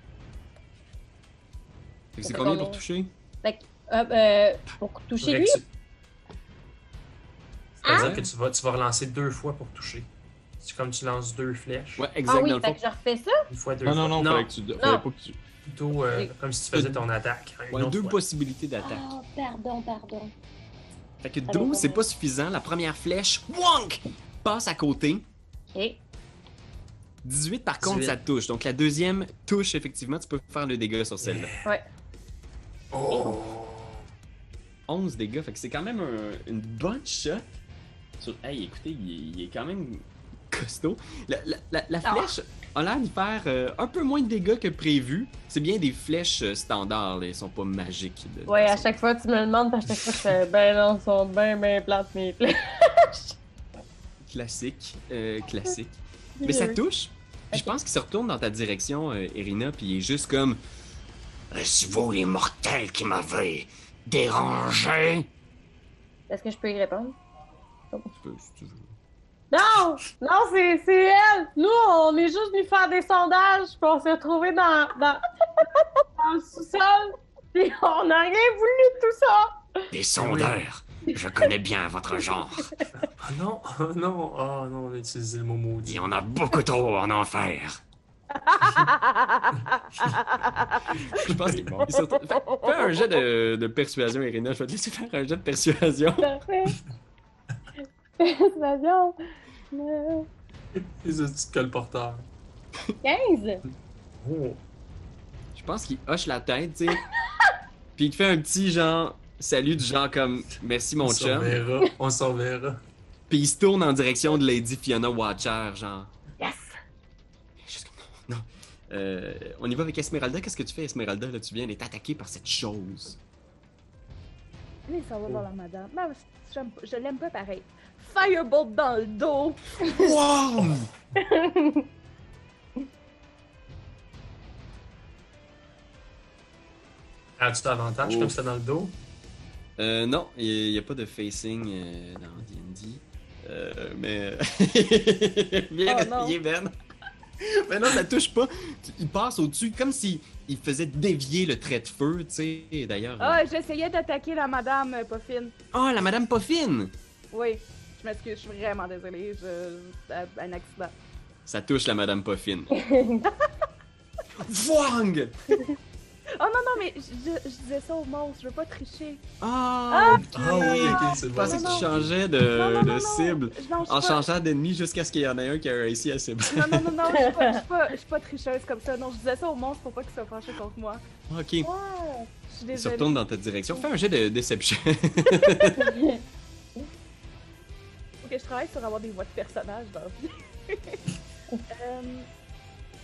Fait que c'est Ça fait combien pour combien? toucher? Fait que, euh, euh, pour toucher lui, tu- C'est-à-dire Ah. que tu vas, tu vas relancer deux fois pour toucher. C'est comme tu lances deux flèches. Ouais, Ah exact. oui, dans le fait que je refais ça? Une fois, deux Non, fois. non, non, fallait que tu. fallait pas que tu. Plutôt euh, comme si tu faisais ton attaque. Une Ouais, deux fois. possibilités d'attaque. Oh, pardon, pardon. Fait que Allez, 12, c'est pas suffisant. La première flèche, wonk, passe à côté. Ok. 18, par contre, 18. ça touche. Donc, la deuxième touche, effectivement, tu peux faire le dégât sur celle-là. Ouais. Oh! 11 dégâts, fait que c'est quand même un- une bonne shot. Sur... Hey, écoutez, il est, il est quand même costaud. La, la- la- la Ah. flèche a l'air de faire euh, un peu moins de dégâts que prévu. C'est bien des flèches euh, standards, là. Ils sont pas magiques. de- Ouais, à chaque fois, tu me le demandes, à chaque fois, je fais ben non, sont bien, bien plates, mes flèches. Classique. euh, classique. Mais ça touche. Je pense qu'il se retourne dans ta direction, euh, Irina, puis il est juste comme. Est-ce vous les mortels qui m'avez dérangé Est-ce que je peux y répondre? Tu peux, si tu veux. Non! Non, c'est c'est elle! Nous, on est juste venus faire des sondages, puis on s'est retrouvés dans, dans, (laughs) dans le sous-sol, puis on n'a rien voulu de tout ça! Des sondeurs. Je connais bien votre genre. Ah non, ah non, ah non, on a utilisé le mot Il maudit. y en a beaucoup trop en enfer. Je pense qu'il il retourne- Fais, un jet de, de persuasion, Irina. Je vais te laisser faire un jet de persuasion. (laughs) Parfait! Persuasion! Les petits colporteurs. 15! Oh! Je pense qu'il hoche la tête, tu sais. Puis il te fait un petit genre salut du genre comme merci mon on s'en chum. verra, on s'en verra. Puis il se tourne en direction de Lady Fiona Watcher, genre. Yes! Juste comme, non. Euh, on y va avec Esmeralda. Qu'est-ce que tu fais, Esmeralda? Là, tu viens d'être attaquée par cette chose. Allez, ça va voir la madame. Non, je l'aime pas pareil. Firebolt dans le dos! Wow! (laughs) As-tu avantage Oh. comme ça dans le dos? Euh, non, il n'y a, pas de facing euh, dans D&D. Euh, mais... (laughs) Bien Oh, (laughs) non. réveillé, (laughs) Ben. mais non, ça touche pas. Il passe au-dessus, comme si il faisait dévier le trait de feu, tu sais. D'ailleurs... euh, Ah, j'essayais d'attaquer la madame euh, pas fine. Oh, la Madame Poffine! Oui, je m'excuse, je suis vraiment désolée. Je... c'est Un accident. Ça touche la Madame Poffine. Wang! Oh non, non, mais je, disais ça au monstre, je veux pas tricher. Ah! ok. Ah oui, ok, c'est Je bon. pensais que tu changeais de, non, non, de non, non. cible Non, je en suis pas- changeant d'ennemi jusqu'à ce qu'il y en ait un qui a réussi à cibler. Non, non, non, non, je suis pas, je suis pas, je suis pas tricheuse comme ça. Non, je disais ça au monstre pour pas qu'il soit fâché contre moi. Ok. Ouais, je suis Il se désolée. retourne dans ta direction. Fais un jet de deception. Faut (laughs) que je travaille sur avoir des voix de personnages dans la vie. (laughs) Euh,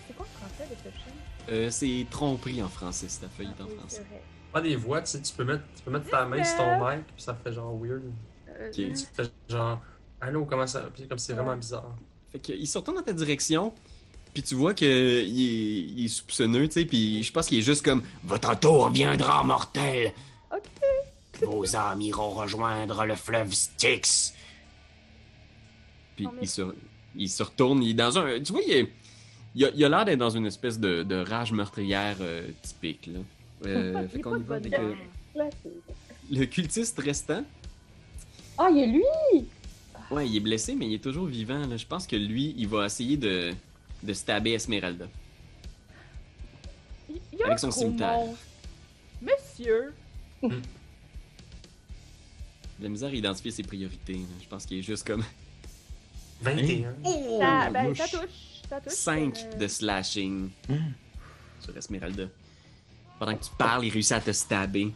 C'est quoi en français, Deception? Euh, c'est tromperie en français, c'est ta feuille Ah, en oui, français. c'est. Pas des voix, tu sais, tu peux mettre, tu peux mettre ta main sur ton mic, puis ça fait genre weird. Euh. Tu fais genre, allô, comment ça. Puis comme c'est vraiment bizarre. Fait qu'il se retourne dans ta direction, puis tu vois qu'il est, il est soupçonneux, tu sais, puis je pense qu'il est juste comme Votre tour viendra, mortel. Ok. Vos âmes iront rejoindre le fleuve Styx. Puis il, se, il se retourne, il est dans un. Tu vois, il, est- il a l'air d'être dans une espèce de, de rage meurtrière euh, typique, là. Euh, (laughs) Il fait est qu'on pas y de va bonne avec euh, le cultiste restant. Ah, il y a lui! Ouais, il est blessé, mais il est toujours vivant. Là. Je pense que lui, il va essayer de, de stabber Esmeralda. Il y a Avec son cimetière. monstre. Monsieur! (laughs) La misère à identifier ses priorités. là. Je pense qu'il est juste comme 21. ça, ben, ça touche. Ça touche. 5 euh, de slashing Hmm. sur Esmeralda. Pendant que tu parles, il réussit à te stabber.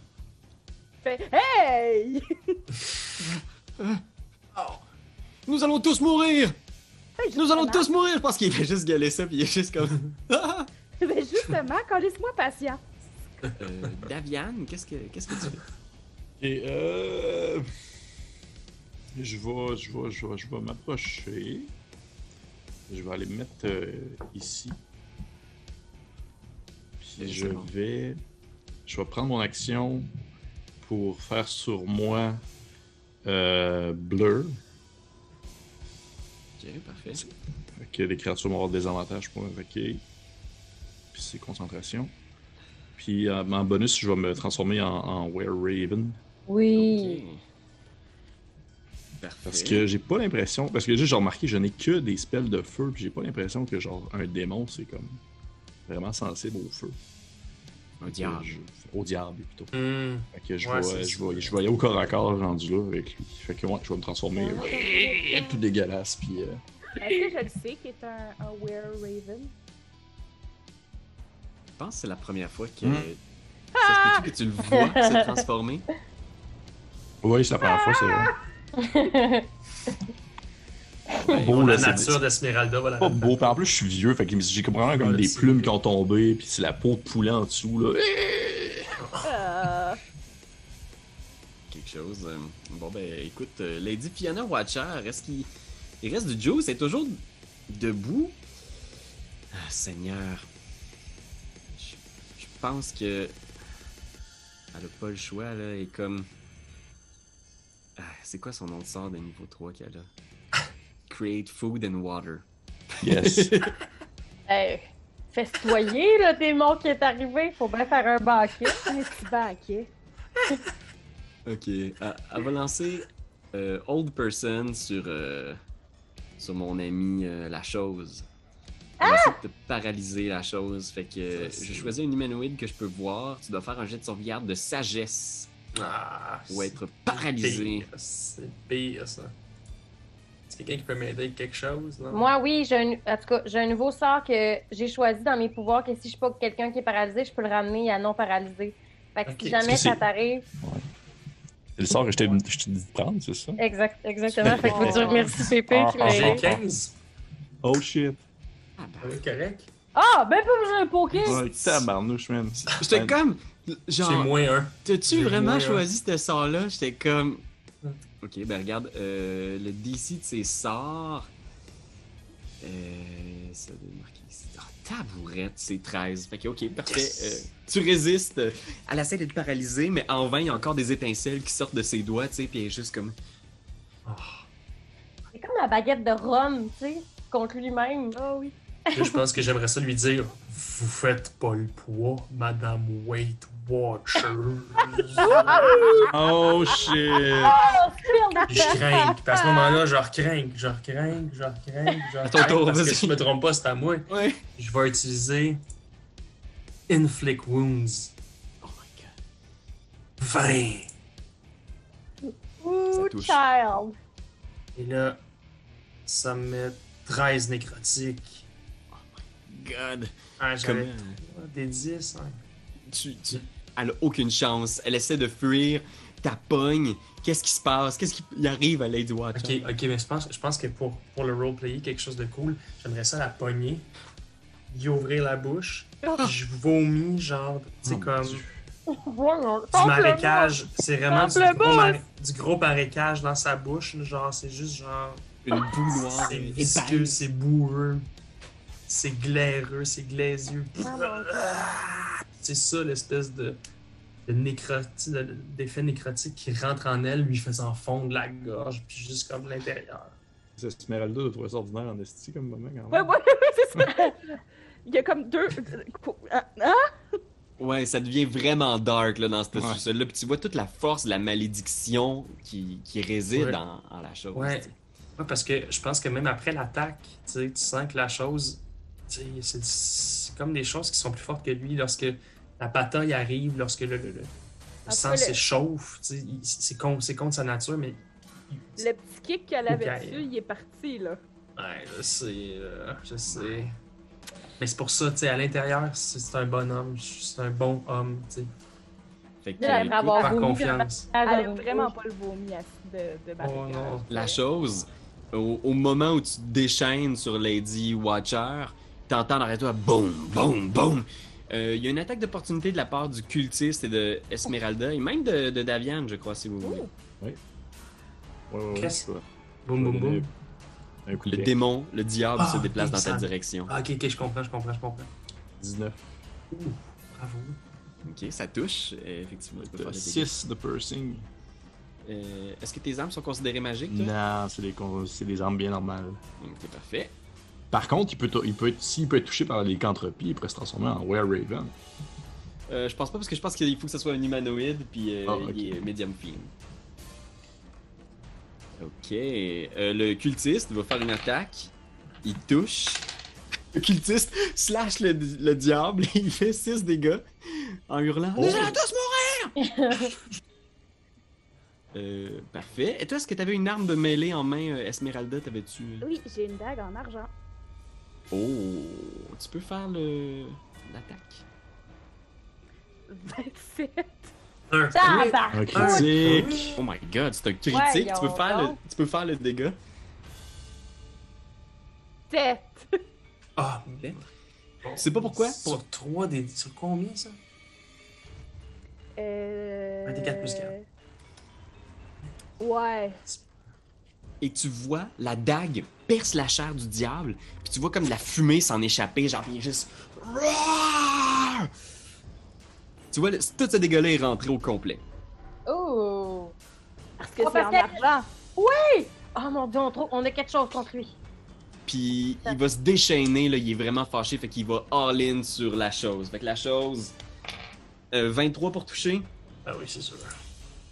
fait, Hey! (laughs) Nous allons tous mourir! Nous allons tous mourir! Je pense qu'il fait juste gueuler ça, puis il est juste comme. (laughs) Ben, justement, laisse-moi patient. Euh, Davian, qu'est-ce que qu'est-ce que tu fais? Et euh. Je vais, je vais, je vais, je vais m'approcher. Je vais aller me mettre euh, ici. Puis je bon. vais. Je vais prendre mon action pour faire sur moi euh, Blur. Ok, parfait. Fait que les créatures vont avoir des avantages pour m'attaquer. Puis c'est concentration. Puis euh, en bonus, je vais me transformer en, en Were Raven. Oui. Ok. Parfait. Parce que j'ai pas l'impression. Parce que j'ai remarqué, je n'ai que des spells de feu, puis j'ai pas l'impression que, genre, un démon, c'est comme. Vraiment sensible au feu. Un diable. Je- Au diable, plutôt. Hmm. Fait que je Ouais, vais, je, vais, je vais aller au corps à corps rendu là avec lui. Fait que ouais, je vais me transformer euh, tout dégueulasse. Puis euh, Est-ce que je le sais qu'il est un, un Were Raven? Je pense que c'est la première fois que. Hmm. Ça se peut que tu le vois se transformer? Oui, c'est la première fois, c'est vrai. Beau, là, c'est- nature d'Esmeralda la Pas beau. Puis en plus, je suis vieux, fait que j'ai vraiment comme Ouais, des c'est- plumes qui ont tombé, puis c'est la peau de poulet en dessous, là. Euh, quelque chose. Euh, Bon, ben, écoute, euh, Lady Fiona Watcher, est-ce qu'il il reste du juice? Elle est toujours debout? Ah, Seigneur. Je, je pense que. Elle a pas le choix, là. Elle est comme. Ah, c'est quoi son nom de sort de niveau 3 qu'elle a? (laughs) Create food and water. Yes. (laughs) Hey, festoyer, là, t'es mort qui est arrivé. Faut bien faire un banquet. un petit banquet. Ok, elle, elle va lancer euh, Old Person sur, euh, sur mon ami euh, La Chose. Elle va essayer de te paralyser La Chose. Fait que euh, je choisis un humanoïde que je peux voir. Tu dois faire un jet de sauvegarde de sagesse Ah, c'est être paralysé. C'est pire, ça. Est-ce quelqu'un qui peut m'aider avec quelque chose, non? Moi, oui, j'ai un, en tout cas, j'ai un nouveau sort que j'ai choisi dans mes pouvoirs que si je suis pas quelqu'un qui est paralysé, je peux le ramener à non paralysé. Fait que si jamais ça c'est- t'arrive, c'est le sort que je t'ai dit de prendre, c'est ça? exact, exactement. Fait que faut dire (laughs) merci Pépé qui Ah, m'a J'ai aidé. 15. Oh shit. Ah, bah, Oui, correct. Ah, ben pas besoin de poker! Ouais, tabarnouche, man. J'étais comme. J'ai Genre, moins un. t'as-tu vraiment choisi ce sort-là? J'étais comme. Ok, ben regarde, euh, le DC de ses sorts. Euh, ça doit être marqué ici. Ah, tabourette, c'est 13. Fait que, ok, parfait. Yes. Euh, tu résistes. Euh, Elle essaie d'être paralysée, mais en vain, il y a encore des étincelles qui sortent de ses doigts, tu sais, puis elle est juste comme. C'est comme la baguette de Rome, tu sais, contre lui-même. Ah oui. Je pense que j'aimerais ça lui dire Vous faites pas le poids, Madame Weight Watcher. (laughs) Oh shit. Oh, je crains. Puis à ce moment-là, je recrains, je recrains, je recrains, je tour, Parce que si je me trompe pas, c'est à moi. Ouais. Je vais utiliser Inflict Wounds. Oh my god. 20. Ooh, child! Et là, ça me met 13 nécrotiques. God. Ah, j'avais Comment. des 10. hein. Tu, tu- Elle a aucune chance. Elle essaie de fuir. Ta pogne. Qu'est-ce qui se passe? Qu'est-ce qui arrive à Lady Watcher? Ok, ok, mais je pense, je pense que pour, pour le roleplayer, quelque chose de cool, j'aimerais ça la pogner, y ouvrir la bouche, puis je vomis, genre, tu sais, Oh, comme Dieu. (laughs) du marécage. C'est vraiment du gros, maré- du gros marécage dans sa bouche, genre, c'est juste genre. Une boue noire. C'est visqueux, c'est boueux, c'est glaireux, c'est glaisieux. C'est ça l'espèce de, de nécroti- de- d'effet nécrotique qui rentre en elle, lui faisant fondre la gorge, puis juste comme l'intérieur. C'est Esmeralda de trouver ça ordinaire en esti comme moment quand Ouais, même. ouais, (laughs) c'est ça. Il y a comme deux. Ah, ah, Ouais, ça devient vraiment dark là, dans ce Ouais. sous-sol-là. Puis tu vois toute la force, la malédiction qui, qui réside Ouais. en, en la chose. Ouais. Ouais, parce que je pense que même après l'attaque, tu sais, tu sens que la chose, c'est- comme des choses qui sont plus fortes que lui lorsque la bataille arrive, lorsque le, le, le- le En sang le- s'échauffe, c'est contre, c'est contre sa nature, mais Le petit kick qu'elle avait Ok. dessus, il est parti, là. ouais, je sais, euh, je sais. Mais c'est pour ça, tu sais, à l'intérieur, c'est un bon homme, c'est un bon homme, tu sais, Fait que, Elle avoir par confiance. Elle aime vraiment pas le vomi de, de Oh non. la chose, au, au moment où tu te déchaînes sur Lady Watcher, t'entends derrière toi boum, boum, boum. Euh, Il y a une attaque d'opportunité de la part du cultiste et de Esmeralda, et même de, de Davian, je crois, si vous voulez. Ouais, ouais, ouais. Vais- Boum, boum, boum. Le démon, le diable Ah, se déplace dans ta ça- direction. Ah, ok, ok, je comprends, je comprends, je comprends. 19. Ouh, bravo. Ok, ça touche, euh, effectivement. il peut faire des dégâts. 6 de piercing. Euh, Est-ce que tes armes sont considérées magiques, toi? Non, c'est des, con- c'est des armes bien normales. Ok, parfait. Par contre, il peut, t- il peut être, s'il peut être touché par les cantropies, il pourrait se transformer en Were Raven. Euh, je pense pas parce que je pense qu'il faut que ce soit un humanoïde puis euh, Ah, ok. il est medium fiend. Ok. Euh, le cultiste va faire une attaque. Il touche. Le cultiste (laughs) slash le, le diable et (laughs) il fait 6 dégâts en hurlant Oh. Nous allons tous mourir! Euh, parfait. Et toi, est-ce que t'avais une arme de mêlée en main, Esmeralda? T'avais-tu. Oui, j'ai une dague en argent. Oh! Tu peux faire le. l'attaque. 27. Un Tabarnak! Un Un critique. Oh my god, c'est un critique. Ouais, tu, peux faire le, tu peux faire le dégât. 7. Ah, Tu sais pas pourquoi? Sur 3 des. Sur combien ça? Euh... Un des quatre plus quatre. Ouais. Et tu vois la dague perce la chair du diable. Puis tu vois comme de la fumée s'en échapper. Genre, il est juste. Roar! Tu vois, le- tout ce dégât-là est rentré au complet. Oh! Parce que Oh, c'est en que- argent. Oh mon dieu, on, trouve- on a quelque chose contre lui. Puis il va se déchaîner, là, il est vraiment fâché, fait qu'il va all-in sur la chose. Fait que la chose, euh, 23 pour toucher. Ah oui, c'est sûr.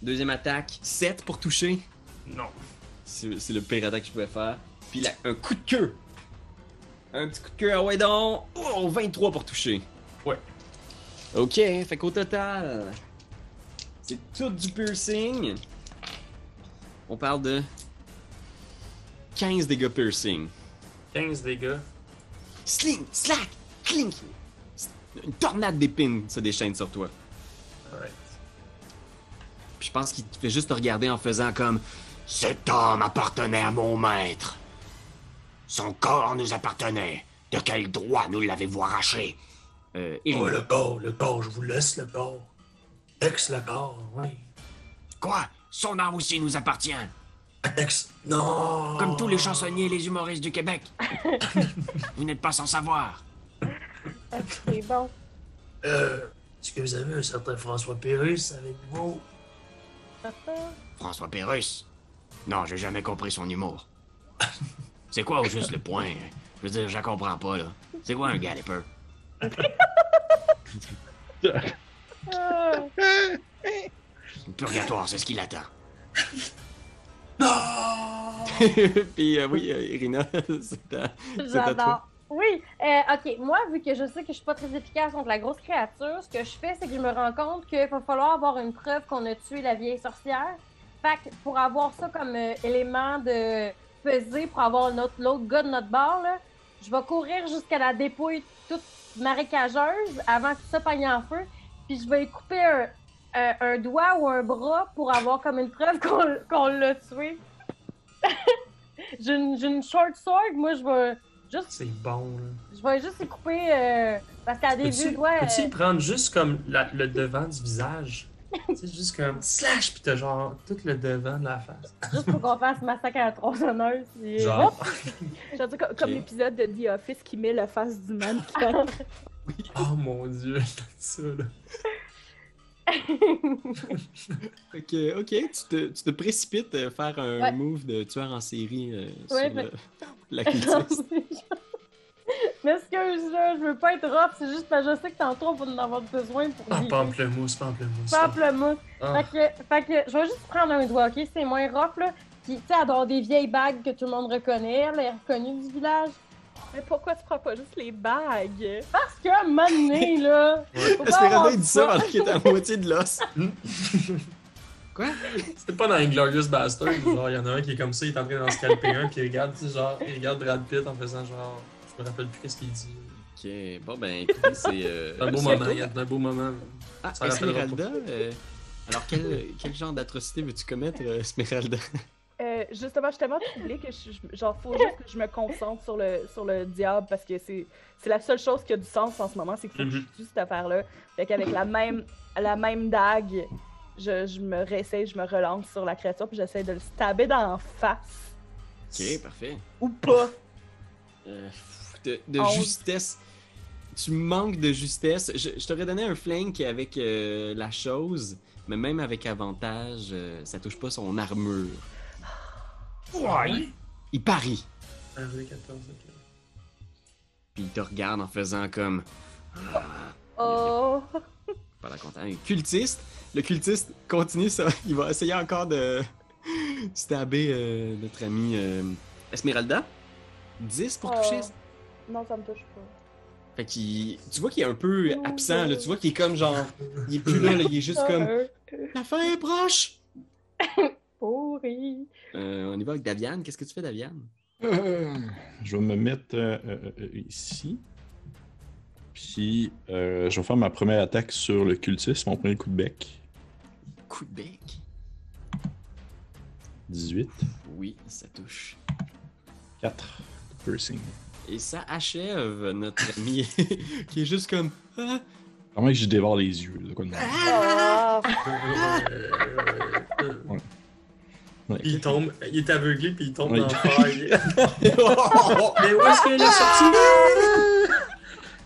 Deuxième attaque, 7 pour toucher. Non. C'est le pire attaque que je pouvais faire. Puis là, un coup de queue. Un petit coup de queue, ah ouais donc. Oh, 23 pour toucher. Ouais. Ok, fait qu'au total, c'est tout du piercing. On parle de 15 dégâts piercing. 15 dégâts. Sling, slack, clink. Une tornade d'épines se déchaîne sur toi. Alright. Puis je pense qu'il te fait juste te regarder en faisant comme Cet homme appartenait à mon maître. Son corps nous appartenait. De quel droit nous l'avez-vous arraché? euh, Oh, Irina. le corps, le corps, je vous laisse le corps. Ex le corps, oui. Quoi? Son âme aussi nous appartient. Ex. Non! Comme tous les chansonniers et les humoristes du Québec. (laughs) vous n'êtes pas sans savoir. C'est bon. Euh. Est-ce que vous avez un certain François Pérus avec vous? François Pérus? Non, j'ai jamais compris son humour. (laughs) C'est quoi au juste le point? Je veux dire, je comprends pas, là. C'est quoi un galloper? (laughs) Purgatoire, c'est ce qui l'attend. (laughs) Non! Puis euh, oui, euh, Irina, c'est à, c'est à toi. J'adore. Oui, euh, ok. Moi, vu que je sais que je suis pas très efficace contre la grosse créature, ce que je fais, c'est que je me rends compte qu'il va falloir avoir une preuve qu'on a tué la vieille sorcière. Fait que pour avoir ça comme euh, élément de peser, pour avoir notre- l'autre gars de notre bord, là, je vais courir jusqu'à la dépouille toute marécageuse avant que ça pagne en feu. Puis je vais couper un, un- un doigt ou un bras pour avoir comme une preuve (laughs) qu'on qu'on l'a tué. (laughs) J'ai une, j'ai une short sword, moi je vais juste C'est bon, là. je vais juste y couper euh, parce a des Peux-tu euh, prendre juste comme la- le devant du visage? (laughs) C'est juste comme slash, pis t'as genre tout le devant de la face. juste pour qu'on fasse massacre à la tronçonneuse. puis- Genre. Dire, comme, l'épisode de The Office qui met la face du mannequin. (laughs) (laughs) Oh mon dieu, ça là. Ok, ok, tu te, tu te précipites à faire un Ouais. move de tueur en série euh, Ouais, sur fait- le- la cultiste. (laughs) M'excuse, là, je veux pas être rough, c'est juste parce que je sais que tantôt on va en avoir besoin pour Ah, pamplemousse, pamplemousse. Pamplemousse. Ah. Fait, que, fait que je vais juste prendre un doigt, ok? C'est moins rough, là. Puis, tu sais, elle des vieilles bagues que tout le monde reconnaît. Elle est reconnue du village. Mais pourquoi tu prends pas juste les bagues? Parce qu'à un moment donné, là. il dit ça alors qu'il est à moitié de l'os. (laughs) Quoi? C'était pas dans Inglorious Bastard, genre, il y en a un qui est comme ça, il est en train d'en scalper un, puis il regarde, tu sais, genre, il regarde Brad Pitt en faisant genre, je me rappelle plus qu'est-ce qu'il dit. Ok, bon ben écoutez, c'est... Euh, (laughs) C'est un beau moment, il y a un beau moment. Ah, Ça Esmeralda, euh, alors quel, quel genre d'atrocité veux-tu commettre, euh, Esmeralda? Euh, justement, je suis tellement troublée que je, je- genre, faut juste que je me concentre sur le, sur le diable parce que c'est c'est la seule chose qui a du sens en ce moment, c'est qu'il faut que je Mhm. tue cette affaire-là. Fait qu'avec la même, la même dague, je, je me réessaye, je me relance sur la créature puis j'essaie de le stabber dans la face. Ok, parfait. Ou pas. Euh, de de Onze. justesse. Tu manques de justesse. Je, je t'aurais donné un flank avec euh, la chose, mais même avec avantage, euh, ça touche pas son armure. Ouais! Il parie. Avril 14, ok. Puis il te regarde en faisant comme. Ah, Oh. (laughs) pas la content. Un cultiste. Le cultiste continue ça. (laughs) Il va essayer encore de. stabber euh, notre ami euh, Esmeralda. 10 pour Oh. Non, ça me touche pas. Fait qu'il. Tu vois qu'il est un peu Oh, absent, là. Tu vois qu'il est comme genre. Il est plus là, là. Il est juste comme. (laughs) La fin est proche! Pourri. Euh, on y va avec Daviane. Qu'est-ce que tu fais, Daviane? Euh, je vais me mettre euh, euh, euh, ici. Puis, euh, je vais faire ma première attaque sur le cultiste, mon premier coup de bec. Coup de bec? 18. Oui, ça touche. 4. Piercing. Et ça achève notre ami (laughs) qui est juste comme. Ah, Comment que je dévore les yeux, de quoi de. Ah, Ouais. Il tombe, il est aveuglé puis il tombe dans le. (laughs) Mais où est-ce qu'il est sorti?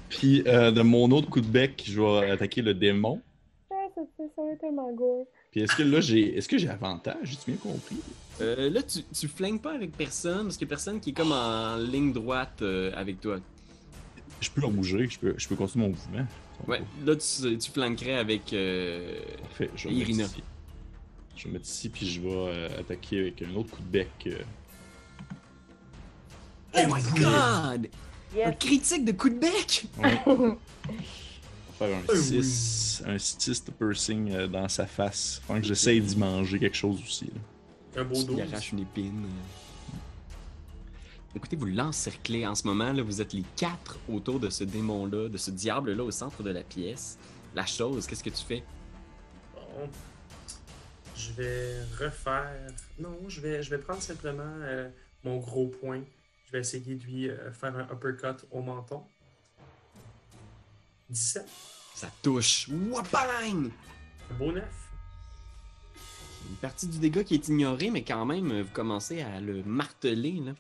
Puis, euh, de mon autre coup de bec, je vais attaquer le démon. ça, ça, ça va être tellement gore. Puis, est-ce que là, j'ai est-ce que j'ai avantage? J'ai-tu bien compris? Euh, là, tu, tu flingues pas avec personne parce qu'il y a personne qui est comme en ligne droite euh, avec toi. Je peux bouger, je peux, je peux continuer mon mouvement. Ouais, là, tu, tu flanquerais avec. euh, Parfait, je vais me mettre Irina. ici. Je vais me mettre ici, puis je vais euh, attaquer avec un autre coup de bec. euh. Oh my god! Un critique de coup de bec! Ouais. (laughs) On va faire un oui. 6, un 6 de piercing euh, dans sa face. Faut que j'essaye d'y manger quelque chose aussi. là. Un beau Il dos. arrache une épine. Écoutez, vous l'encerclez en ce moment. Là, vous êtes les quatre autour de ce démon-là, de ce diable-là au centre de la pièce. La chose, qu'est-ce que tu fais? Bon. Je vais refaire. Non, je vais, je vais prendre simplement euh, mon gros point. Je vais essayer de lui euh, faire un uppercut au menton. 17. Ça touche. Wapang! Un beau 9. Une partie du dégât qui est ignorée, mais quand même, vous commencez à le marteler. Là.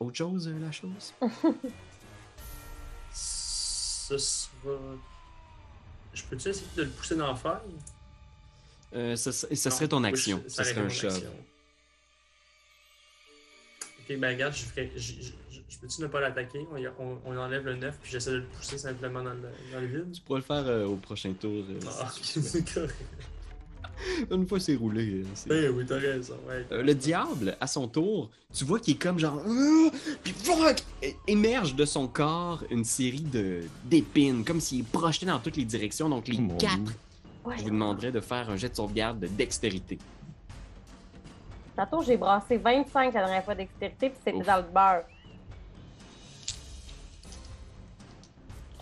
Autre chose, euh, la chose? (laughs) Ce sera. Je peux-tu essayer de le pousser dans la faille? Euh, Non, serait ton action. je- ça serait un shove. Ok, ben regarde, je, ferais- je, je, je- je peux-tu ne pas l'attaquer? On, y- on- on enlève le 9 puis j'essaie de le pousser simplement dans le, dans le vide. Tu pourras le faire euh, au prochain tour. euh, Ah, si (laughs) c'est correct. (laughs) Une fois c'est roulé. euh, c'est- Ben oui, t'as raison. Ouais. Euh, le diable, à son tour, tu vois qu'il est comme genre. Ah! Puis émerge de son corps une série de d'épines, comme s'il est projeté dans toutes les directions. Donc les Oh quatre. Ouais. je vous demanderais de faire un jet de sauvegarde de dextérité. Tantôt, j'ai brassé 25 la dernière fois dextérité, puis c'était dans le beurre.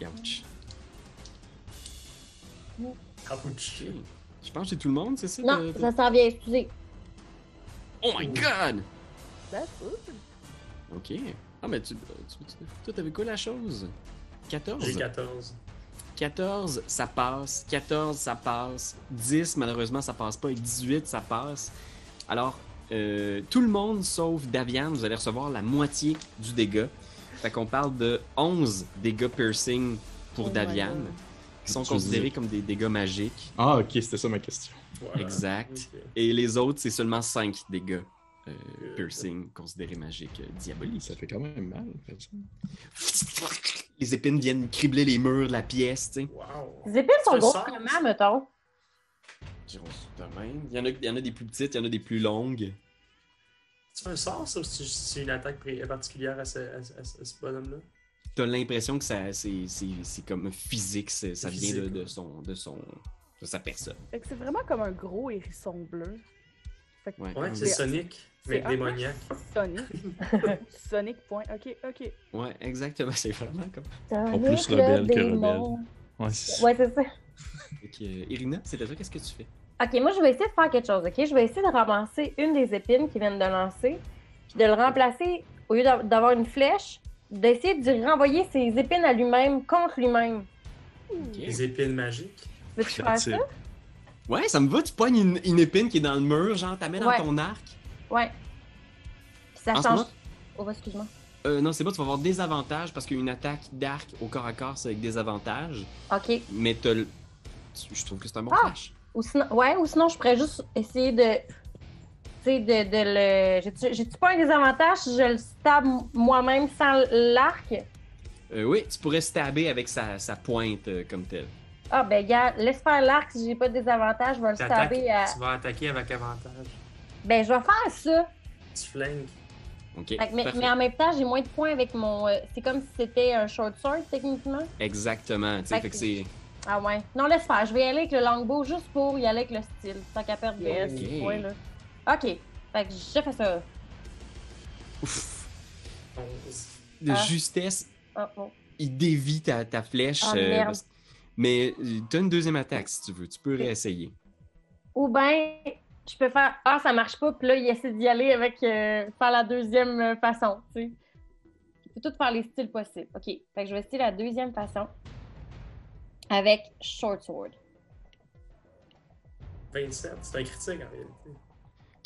Ouch. Capuche. Je pense que c'est tout le monde, c'est ça? Non, ça s'en vient, excusez. Oh my god! That's good. Ok. Ah, mais tu. tu, tu toi, t'avais quoi la chose? 14? J'ai 14. 14, ça passe. 14, ça passe. 10, malheureusement, ça passe pas. Et 18, ça passe. Alors, euh, tout le monde sauf Davian, vous allez recevoir la moitié du dégât. Fait qu'on parle de 11 dégâts piercing pour Oh my Davian, God. Qui sont considérés comme des dégâts magiques. Ah, ok, c'était ça ma question. Voilà. Exact. Et les autres, c'est seulement 5 dégâts euh, piercing considérés magiques euh, diaboliques. Ça fait quand même mal. Les épines viennent cribler les murs de la pièce, tu sais. Wow. Les épines sont Ça grosses comment, mettons? Dirons de même. Il y, en a, il y en a des plus petites, il y en a des plus longues. C'est un sort, ça, ou c'est c'est une attaque particulière à ce, à ce- à ce- à ce bonhomme-là? T'as l'impression que ça, c'est, c'est, c'est comme physique, ça vient de, de son, de son, de sa personne. Fait que c'est vraiment comme un gros hérisson bleu. Fait que Ouais, c'est Sonic, mais démoniaque. Sonic. (laughs) Sonic point. Ok, ok. ouais, exactement, c'est vraiment comme. En plus rebelle que rebelle. Ouais, c'est Ouais, c'est ça. Fait que, euh, Irina, c'est à toi, qu'est-ce que tu fais? Ok, moi, je vais essayer de faire quelque chose, ok? Je vais essayer de ramasser une des épines qui viennent de lancer, puis de le remplacer, au lieu d'a- d'avoir une flèche, d'essayer de renvoyer ses épines à lui-même contre lui-même. Les épines magiques. Veux-tu faire ça? Ouais, ça me va, tu pognes une, une épine qui est dans le mur, genre, t'as mets dans Ouais. ton arc. Ouais. Puis ça En change. Oh, excuse-moi. Euh, non, c'est pas, tu vas avoir des avantages parce qu'une attaque d'arc au corps à corps, c'est avec des avantages. Ok. Mais Je trouve que c'est un bon Ah! flash. Ou sinon, ouais, ou sinon, je pourrais juste essayer de. Tu sais, de, de le. J'ai-tu pas un désavantage? Si je le stab moi-même sans l'arc? Euh, oui, tu pourrais stabber avec sa, sa pointe euh, comme telle. Ah, ben, gars, laisse faire l'arc si j'ai pas de désavantage, je vais le stabber à. Tu vas attaquer avec avantage. Ben, je vais faire ça. Tu flingues. OK. Fait que- mais, en même temps, j'ai moins de points avec mon. euh, c'est comme si c'était un short sword, techniquement. Exactement. tu sais, Fait fait que. Ah ouais. Non, laisse faire. Je vais y aller avec le longbow juste pour y aller avec le style. Tant qu'à perdre des points, là. OK. Fait que je fais ça. Ouf. 11. De Ah. justesse, Oh, oh. il dévie ta, ta flèche. Ah, merde. parce- Mais euh, t'as une deuxième attaque si tu veux. Tu peux réessayer. Ou ben, je peux faire. Ah, ça marche pas. Puis là, il essaie d'y aller avec. euh, faire la deuxième euh, façon, tu sais. Je peux tout faire les styles possibles. OK. Fait que je vais essayer la deuxième façon. Avec short sword. 27. C'est un critique en réalité.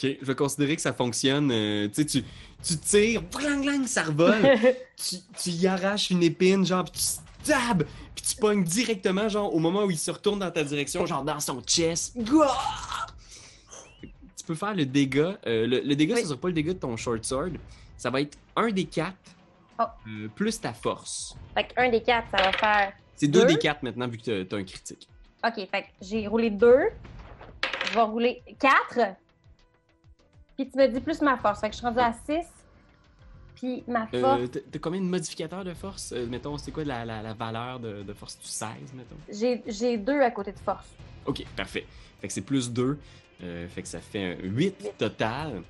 OK. Je vais considérer que ça fonctionne. euh, tu tu, tires, blang, blang, ça revole. (laughs) tu, tu y arraches une épine, genre, puis tu stabs, puis tu pognes directement, genre, au moment où il se retourne dans ta direction, genre dans son chest. Tu peux faire le dégât. euh, le, le dégât, Oui. ce sera pas le dégât de ton short sword. Ça va être un des quatre, Oh. euh, plus ta force. fait que un des quatre, ça va faire. C'est deux Deux. des quatre maintenant, vu que t'as- t'as un critique. OK, fait que j'ai roulé deux. Je vais rouler quatre. Puis tu me dis plus ma force. Fait que je suis rendue à six. Puis ma force, Euh, t'as t'as combien de modificateurs de force? Euh, mettons, c'est quoi la, la- la valeur de, de force? Tu 16, mettons? j'ai j'ai deux à côté de force. Ok, parfait. Fait que c'est plus 2. fait que ça fait un 8 total.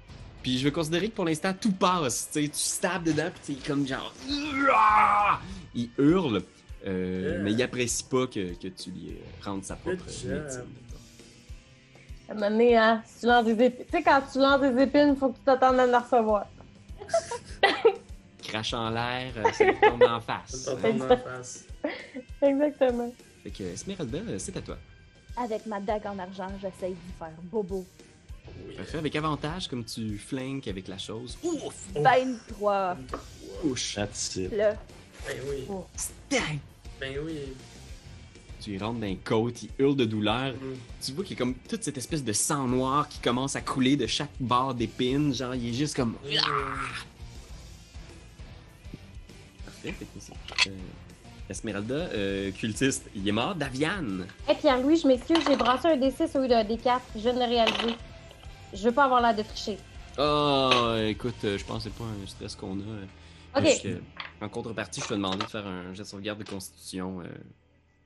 Puis je vais considérer que pour l'instant, tout passe. Tu sais, tu stabs dedans, puis c'est comme genre. Il hurle, euh, Yeah. mais il apprécie pas que, que tu lui euh, rendes sa propre médecine. À un moment donné, hein, si tu lances des épines. Tu sais, quand tu lances des épines, il faut que tu t'attendes à le recevoir. (laughs) Crache en l'air, euh, ça tombe en face. Ça te tombe en face. (laughs) Exactement. Fait que Esmeralda, euh, c'est à toi. Avec ma dague en argent, j'essaye d'y faire bobo. Oui. Parfait, avec avantage, comme tu flanques avec la chose. Ouf! Oh. 23. Ouch! That's it. Là, Ben oui. Stang! Ben oui. Tu y rentres dans les côtes, il hurle de douleur. Mm. Tu vois qu'il y a comme toute cette espèce de sang noir qui commence à couler de chaque barre d'épine. Genre, il est juste comme. Parfait, fait que c'est. euh, Esmeralda, euh, cultiste, il est mort. Davian! Hé Pierre-Louis, je m'excuse, j'ai brassé un D6 au lieu d'un D4. Je viens de le réaliser. Je veux pas avoir l'air de tricher. Ah, écoute, euh, je pense que c'est pas un stress qu'on a. euh, Ok. parce que, en contrepartie, je te demandé de faire un jet de sauvegarde de constitution. euh.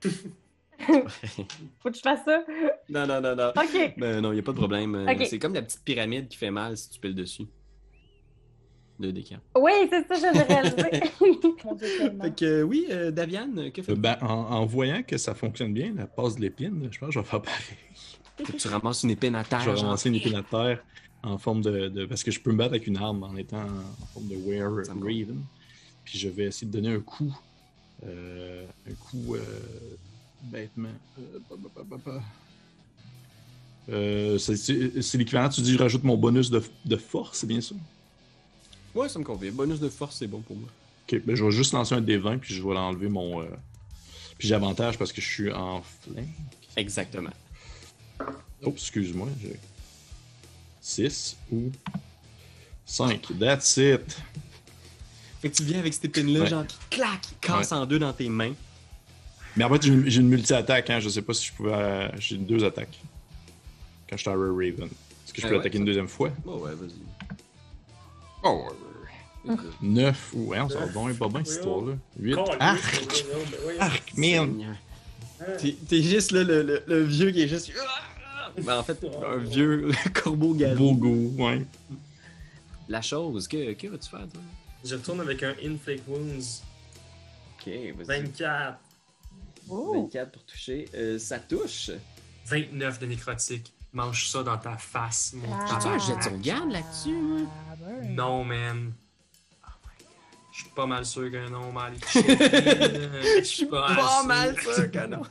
(laughs) Faut que je fasse ça. non, non, non, non. Ok. Ben non, il a pas de problème. euh. C'est comme la petite pyramide qui fait mal si tu piles dessus. De décap. Oui, c'est ça, (laughs) Dieu, tellement. Fait que euh, oui, euh, Davian, que fais-tu? ben, en, en voyant que ça fonctionne bien, la passe de l'épine, je pense que je vais faire pareil. Faut que tu ramasses une épine à terre. Je vais genre. ramasser une épine à terre en forme de, de- Parce que je peux me battre avec une arme en étant en forme de Were Raven. Puis je vais essayer de donner un coup. Euh, un coup. bêtement. C'est- l'équivalent, tu dis, je rajoute mon bonus de, de force, c'est bien ça? Ouais, ça me convient. Bonus de force, c'est bon pour moi. Ok, ben je vais juste lancer un D20 puis je vais l'enlever mon. euh, Puis j'ai avantage parce que je suis en flank. Exactement. Oh, excuse-moi. j'ai 6 ou 5. That's it. Fait que tu viens avec cette épine-là, Ouais. genre qui claque, qui casse en deux dans tes mains. Mais en fait, j'ai une, multi-attaque. Hein. Je sais pas si je pouvais. euh, j'ai deux attaques. Quand je suis à Raven. Est-ce que je Ah peux ouais, attaquer ça- une deuxième fois? Bon, ouais, vas-y. Oh, Écoute. 9. Ouais, on s'en va bon, pas bien cette histoire-là. 8. Arc! Arc, man! T'es juste là, le, le- le vieux qui est juste. Ben, en fait, un vieux (laughs) corbeau galop. Bogo, ouais. La chose, que, que vas-tu faire, toi? Je retourne avec un Inflict Wounds. Ok, vas-y. 24. Ouh. 24 pour toucher. Euh, ça touche. 29 de nécrotique. Mange ça dans ta face, mon Ah. J'ai-tu un jet de sauvegarde là-dessus, moi? Ah, ben. Non, man. Je suis pas mal sûr que non, mal. Je suis Pas mal sûr que non.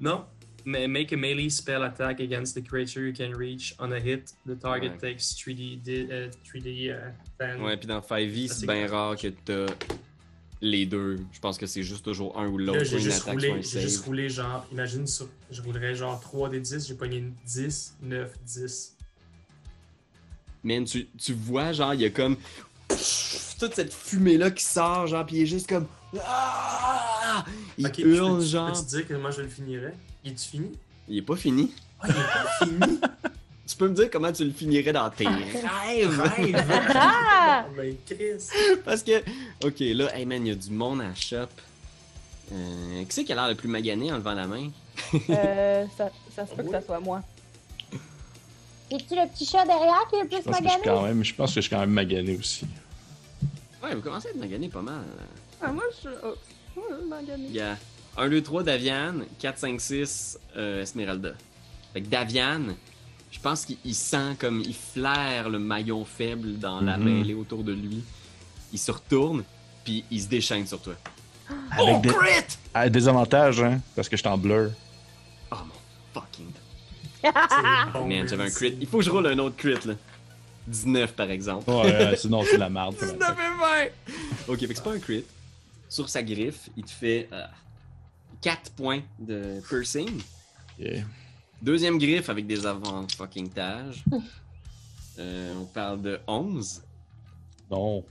Non? Make a melee spell attack against the creature you can reach. On a hit, the target Ouais. takes 3D, di- euh, 3D euh, damage. Ouais, puis dans 5e, Ça, c'est bien rare que t'as les deux. Je pense que c'est juste toujours un ou l'autre. J'ai juste, roulé, juste roulé genre, imagine sur, je roulerais genre 3 des 10, j'ai pogné une 10, 9, 10. Man, tu, tu vois, genre, il y a comme toute cette fumée-là qui sort, genre, puis il est juste comme. Ah! Il Ok, hurle, peux-tu- genre. Peux-tu dire comment je le finirais? Est-tu fini? Il est pas fini. Ah, il est pas fini? (laughs) tu peux me dire comment tu le finirais dans tes rêves? Rêve! (laughs) Ah! Ben, Chris! Parce que, ok, là, hey man, il y a du monde à la shop. Euh, qui c'est qui a l'air le plus magané en levant la main? Euh, (laughs) ça, ça se peut que ça soit moi. Es-tu le petit chat derrière qui est le plus je, suis magané? quand même, je pense que je suis quand même magané aussi. Ouais, vous commencez à être magané pas mal. Ah, moi, je. Oh, oh, magané. Il y a 1, 2, 3 Davian, 4, 5, 6 euh, Esmeralda. Fait que Davian, je pense qu'il il sent comme il flaire le maillon faible dans la Mhm. mêlée autour de lui. Il se retourne, puis il se déchaîne sur toi. Avec oh, des, crit! à des avantages, hein, parce que je suis en blur. Oh mon fucking. Bon, (laughs) Man, j'avais un crit. Il faut que je roule un autre crit, là. 19 par exemple. Ouais, euh, (laughs) sinon c'est la merde. ça va 19 et 20! Ok, fait que c'est pas un crit. Sur sa griffe, il te fait 4 points de piercing. Yeah. Deuxième griffe avec des avant fucking tages. (laughs) Euh, on parle de 11. Non.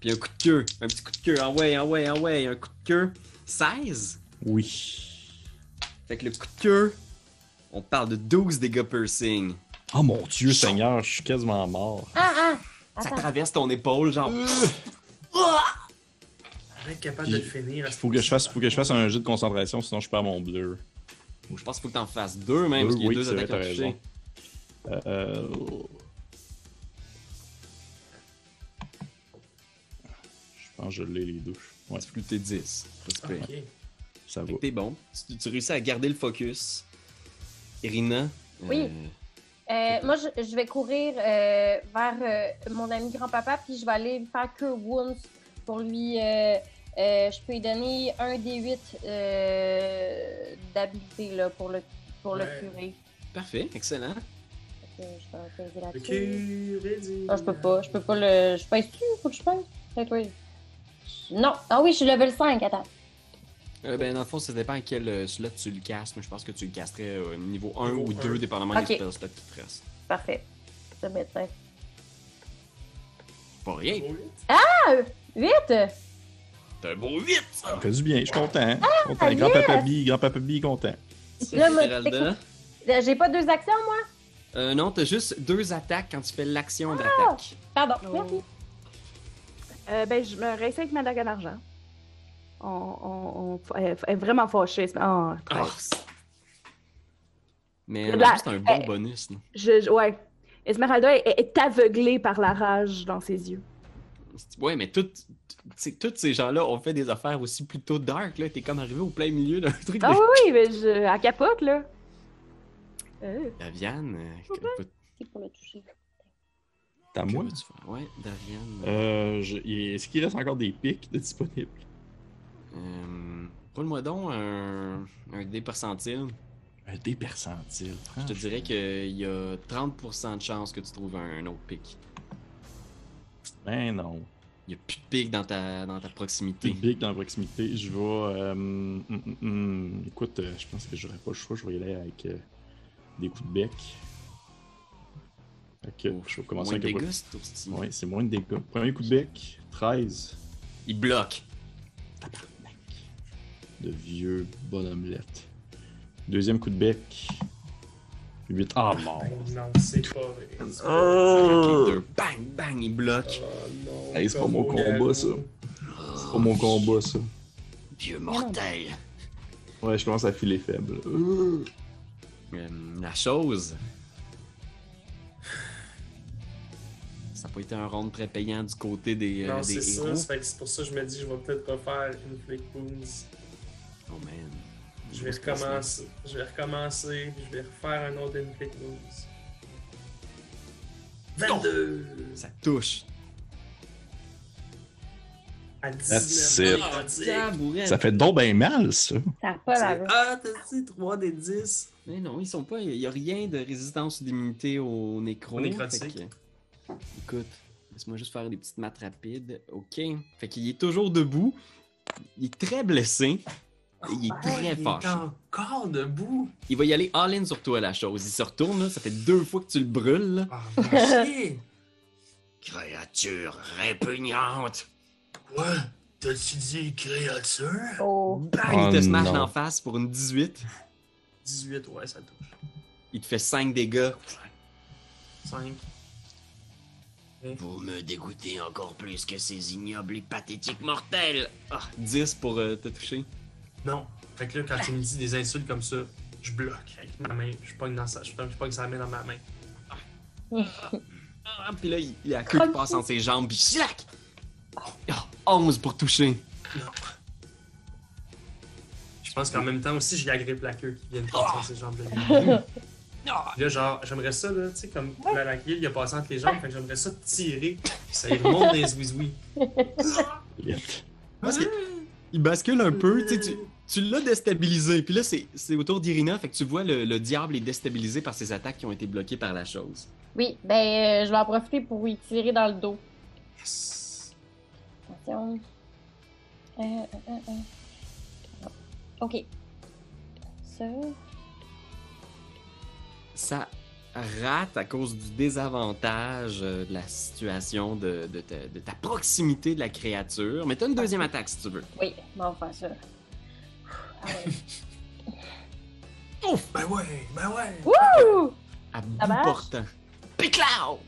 Puis un coup de queue. Un petit coup de queue. Ah ouais, ah ouais, ah ouais. Un coup de queue. 16. Oui. Fait que le coup de queue, on parle de 12 dégâts piercing. Oh mon dieu, Seigneur, je suis quasiment mort. Ah, ah! Ça traverse ton épaule, genre. (laughs) Être capable de le finir. ce Faut que je fasse, faut que je fasse un jeu de concentration, sinon je perds mon blur. Je pense qu'il faut que t'en fasses deux, même, parce qu'il y a oui, deux c'est vrai, attaques à toucher. raison. Euh... Je pense que je l'ai les douches. Ouais, Difficulté 10. Pas si pire. Ok. ça va. T'es bon. Tu, tu réussis à garder le focus. Irina. Oui. Euh, moi, je, je vais courir euh, vers euh, mon ami grand-papa, puis je vais aller faire Cure Wounds pour lui. Euh, euh, je peux lui donner un D8 euh, d'habilité là, pour le, pour le Ouais. curer. Parfait, excellent. Je vais peser Ok, là-dessus. ready. Non, je peux pas. Je peux pas le. Je pèse-tu? Faut que je pèse? Non. Ah oui, je suis level 5. Attends. Euh, ben, dans le fond, ça dépend à quel euh, slot tu le castes, mais je pense que tu le casterais au niveau 1 Niveau ou un. 2, dépendamment Ok. des spell slots qui te restent. Parfait. C'est médecin. Pas rien. Oh, 8! T'as un beau 8, Ça ça! me fait du bien, je suis content. hein. Suis content. Grand-papa B, grand-papa B est content. J'ai pas deux actions, moi? Euh, non, t'as juste deux attaques quand tu fais l'action d'attaque. Pardon. Oh. Merci. Euh, ben, je me réessaye avec ma dague en argent. On, on, on- elle est vraiment fâchée. c'est- Oh, Ah, c'est- Mais c'est un bon bonus. là. je, je- ouais. Esmeralda est, est aveuglée par la rage dans ses yeux. Ouais, mais tout, tu sais, tous ces gens-là ont fait des affaires aussi plutôt dark. là. T'es comme arrivé au plein milieu d'un (laughs) truc Ah de oui, oui, mais je, elle capote, là. Euh, Daviane. euh, C'est pour le toucher. T'as moi? Ouais, Daviane. Euh, je- Est-ce qu'il reste encore des pics de disponibles? Euh, Roule-moi donc un, un dé percentile. Des percentiles. Je te dirais qu'il y a 30% de chances que tu trouves un, autre pic. Ben non. Il n'y a plus de pic dans ta, dans ta proximité. Big dans la proximité. Je vais. euh, hum, hum, hum, écoute, euh, je pense que j'aurais pas le choix. Je vais y aller avec euh, des coups de bec. Ok, Oh, je vais commencer de avec dégâts, c'est. Ouais, c'est moins de dégâts. Premier coup de bec, 13. Il bloque. De vieux bonhomelette. Deuxième coup de bec, 8. Ah, mort. Ben non, c'est pas vrai. Oh! Deux. Bang, bang, il bloque. Oh non. Hey, c'est pas mon combat, ça. C'est pas mon combat, ça. Vieux mortel. Ouais, je commence à filer faible. Euh. La chose. Ça n'a pas été un round très payant du côté des, euh, Non, c'est héros. ça. C'est pour ça que je me dis je vais peut-être refaire une Flick Wounds. Oh man. Je vais recommencer. Je vais recommencer. Je vais refaire un autre Inflict Wounds. 22! Ça touche. À 19. That's it. Ah. Ça fait donc bien mal, ça. Ça pas la Ah, t'as dit 3 des 10. Mais non, ils sont pas. Il n'y a rien de résistance ou d'immunité au nécro. Au nécrotique. Fait que- Écoute, laisse-moi juste faire des petites maths rapides. Ok. Fait qu'il est toujours debout. Il est très blessé. Il est Ah, très il fâché. est encore debout. Il va y aller all-in sur toi, la chose. Il se retourne, là. Ça fait deux fois que tu le brûles, là. Ah. (laughs) Créature répugnante. Quoi? T'as-tu dit créature? Oh. Bang, Oh il te smash d'en face pour une 18. 18, ouais, ça touche. Il te fait 5 dégâts. 5. Vous me dégoûtez encore plus que ces ignobles et pathétiques mortels. Ah, 10 pour euh, te toucher. Non. Fait que là, quand tu me dis des insultes comme ça, je bloque avec ma main. Je pogne dans sa, je pogne je pogne sa main dans ma main. Ah, puis là, il, il a la queue qui passe entre ses jambes, puis slack! Ah, 11 pour toucher. Non. Je pense qu'en même temps aussi, je lui agrippe la queue qui vient de passer entre ses jambes de lui. Puis là, genre, j'aimerais ça, là, tu sais, comme Malakil, il a passé entre les jambes, fait que j'aimerais ça tirer, puis ça lui remonte dans les zouizouis. (laughs) Parce que il bascule un peu, tu sais, tu, tu l'as déstabilisé. Puis là, c'est c'est au tour d'Irina, fait que tu vois le, le diable est déstabilisé par ses attaques qui ont été bloquées par la chose. Oui, ben, euh, je vais en profiter pour y tirer dans le dos. Yes. Attention. Euh, euh, euh, euh. Ok. Ça. Ça rate à cause du désavantage euh, de la situation de, de ta, de ta proximité de la créature. Mais t'as une deuxième attaque si tu veux. Oui, bon, on va faire ça. (laughs) Ah ouais. Ben ouais, ben ouais, Wouh! À bout Ça marche? portant. Piclao!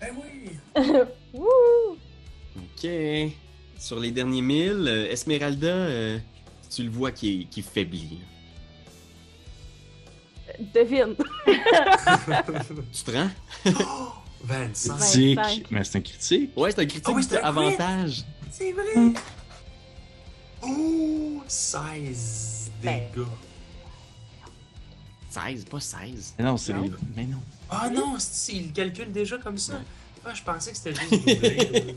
ben oui. (laughs) Wouh! Ok. Sur les derniers mille, euh, Esmeralda, euh, tu le vois qui est, qui faiblit. Devine. Tu te rends? (gasps) Oh, 25. Critique. 25. Mais c'est un critique. Ouais, c'est un critique Ah oui, c'est un avantage. C'est vrai. Oh, 16 dégâts. 16, pas 16. Mais non, c'est Non? les... Mais non. Ah non, c'est- il calcule déjà comme ça. Ah, je pensais que c'était juste. (laughs)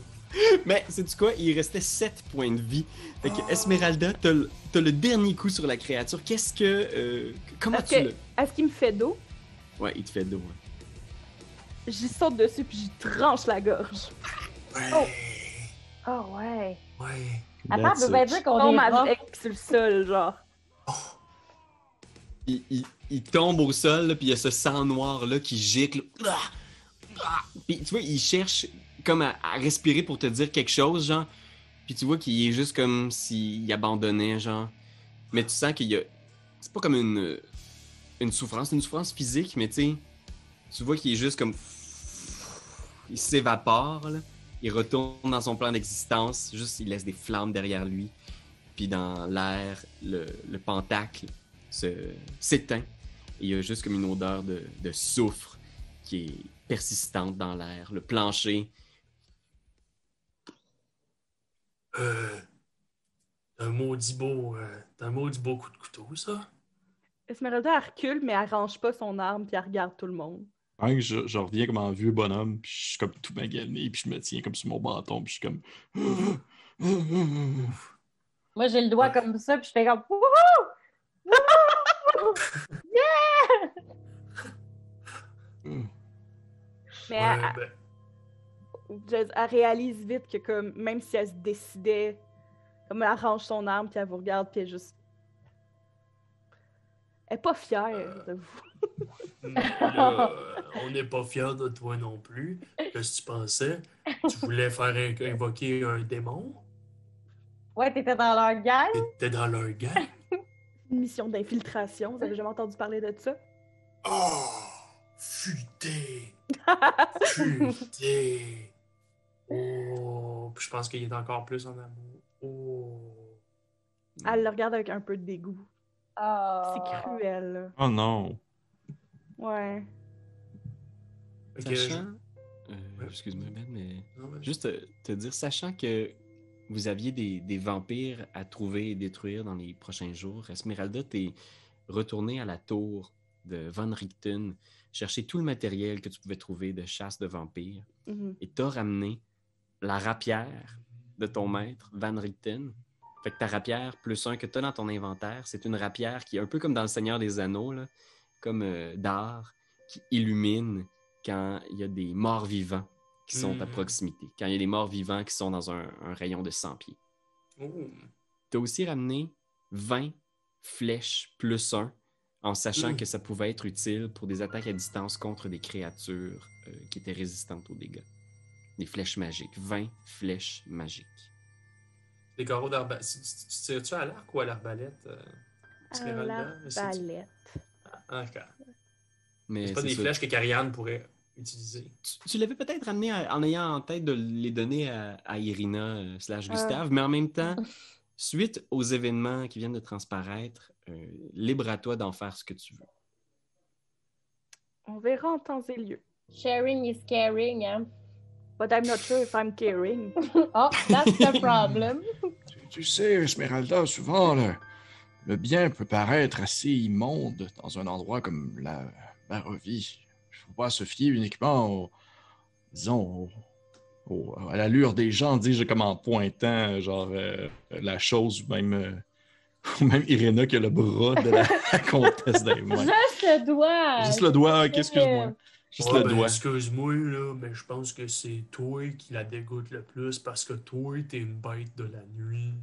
Mais, sais-tu quoi? Il restait 7 points de vie. Fait que Oh. Esmeralda, t'as le, t'as le dernier coup sur la créature. Qu'est-ce que. euh, comment Est-ce tu que- le. Est-ce qu'il me fait d'eau? Ouais, il te fait dos. ouais. J'y saute dessus puis j'y tranche la gorge. Ouais. Oh. Ah ouais. Ouais. Attends, That's ça veut bien it. dire qu'on tombe est avec sur le sol, genre. Il, il- il tombe au sol, là, puis il y a ce sang noir-là qui gicle. Ah! Ah! Puis tu vois, il cherche comme à, respirer pour te dire quelque chose, genre. Puis tu vois qu'il est juste comme s'il abandonnait, genre. Mais tu sens qu'il y a. C'est pas comme une, une souffrance, une souffrance physique, mais tu tu vois qu'il est juste comme. Il s'évapore, là. Il retourne dans son plan d'existence, juste il laisse des flammes derrière lui. Puis dans l'air, le, le pentacle s'éteint. Il y a juste comme une odeur de, de soufre qui est persistante dans l'air. Le plancher, Euh. T'as un maudit beau. Euh, t'as un maudit beau coup de couteau, ça? Esmeralda, elle recule, mais elle range pas son arme puis elle regarde tout le monde. Hein, je, je reviens comme un vieux bonhomme, puis je suis comme tout magané, puis je me tiens comme sur mon bâton, puis je suis comme. (gasps) Moi, j'ai le doigt comme ça, puis je fais comme Wouhou! (laughs) Mais Ouais, elle, ben, elle- je- elle réalise vite que comme même si elle se décidait, comme elle range son arme puis elle vous regarde puis elle est juste. Elle est pas fière de vous. là, euh, on n'est pas fiers de toi non plus. Qu'est-ce que tu pensais? Tu voulais faire in- invoquer un démon? Ouais, t'étais dans leur gang? T'étais dans leur gang? (laughs) Une mission d'infiltration, vous avez jamais entendu parler de ça? Oh! Futé! Futé! Oh! Puis je pense qu'il est encore plus en amour. Oh! Elle le regarde avec un peu de dégoût. Ah. C'est cruel, là. Oh non. Ouais. Fait que je- sachant... euh, Ouais. Excuse-moi Ben, mais... Non, mais- Juste te, dire, sachant que vous aviez des, des vampires à trouver et détruire dans les prochains jours, Esmeralda, t'es retourné à la tour de Van Richten, chercher tout le matériel que tu pouvais trouver de chasse de vampires, Mhm. et t'as ramené la rapière de ton maître, Van Richten. Fait que ta rapière, plus un que t'as dans ton inventaire, c'est une rapière qui est un peu comme dans Le Seigneur des Anneaux, là, comme euh, d'art, qui illumine quand il y a des morts vivants qui sont à Mhm. proximité, quand il y a des morts vivants qui sont dans un, un rayon de 100 pieds. Oh! Tu as aussi ramené 20 flèches plus 1 en sachant Mhm. que ça pouvait être utile pour des attaques à distance contre des créatures euh, qui étaient résistantes aux dégâts. Des flèches magiques. 20 flèches magiques. Des carreaux d'arbalète. Tu tu- tu tires-tu à l'arc ou à l'arbalète? euh? À l'arbalète. Ah, ok. Mais C'est pas des ça. flèches que Carianne pourrait utiliser. Tu, tu l'avais peut-être ramené à- en ayant en tête de les donner à, à Irina euh, slash Gustave, mais en même temps, (laughs) suite aux événements qui viennent de transparaître, euh, libre à toi d'en faire ce que tu veux. On verra en temps et lieu. Sharing is caring, hein? But I'm not sure if I'm caring. Oh, (laughs) that's the problem. Tu, tu sais, Esmeralda, souvent, le, le bien peut paraître assez immonde dans un endroit comme la Barovie. Il faut pas se fier uniquement au, disons, au- au- à l'allure des gens, dis-je comme en pointant, genre, euh, la chose, ou même, euh, (laughs) ou même Irena qui a le bras de la, la (laughs) comtesse des mains. Juste le doigt. Juste le doigt, ok, excuse-moi. Juste Ouais, le ben, doigt. Excuse-moi, là, mais je pense que c'est toi qui la dégoûte le plus parce que toi, t'es une bête de la nuit.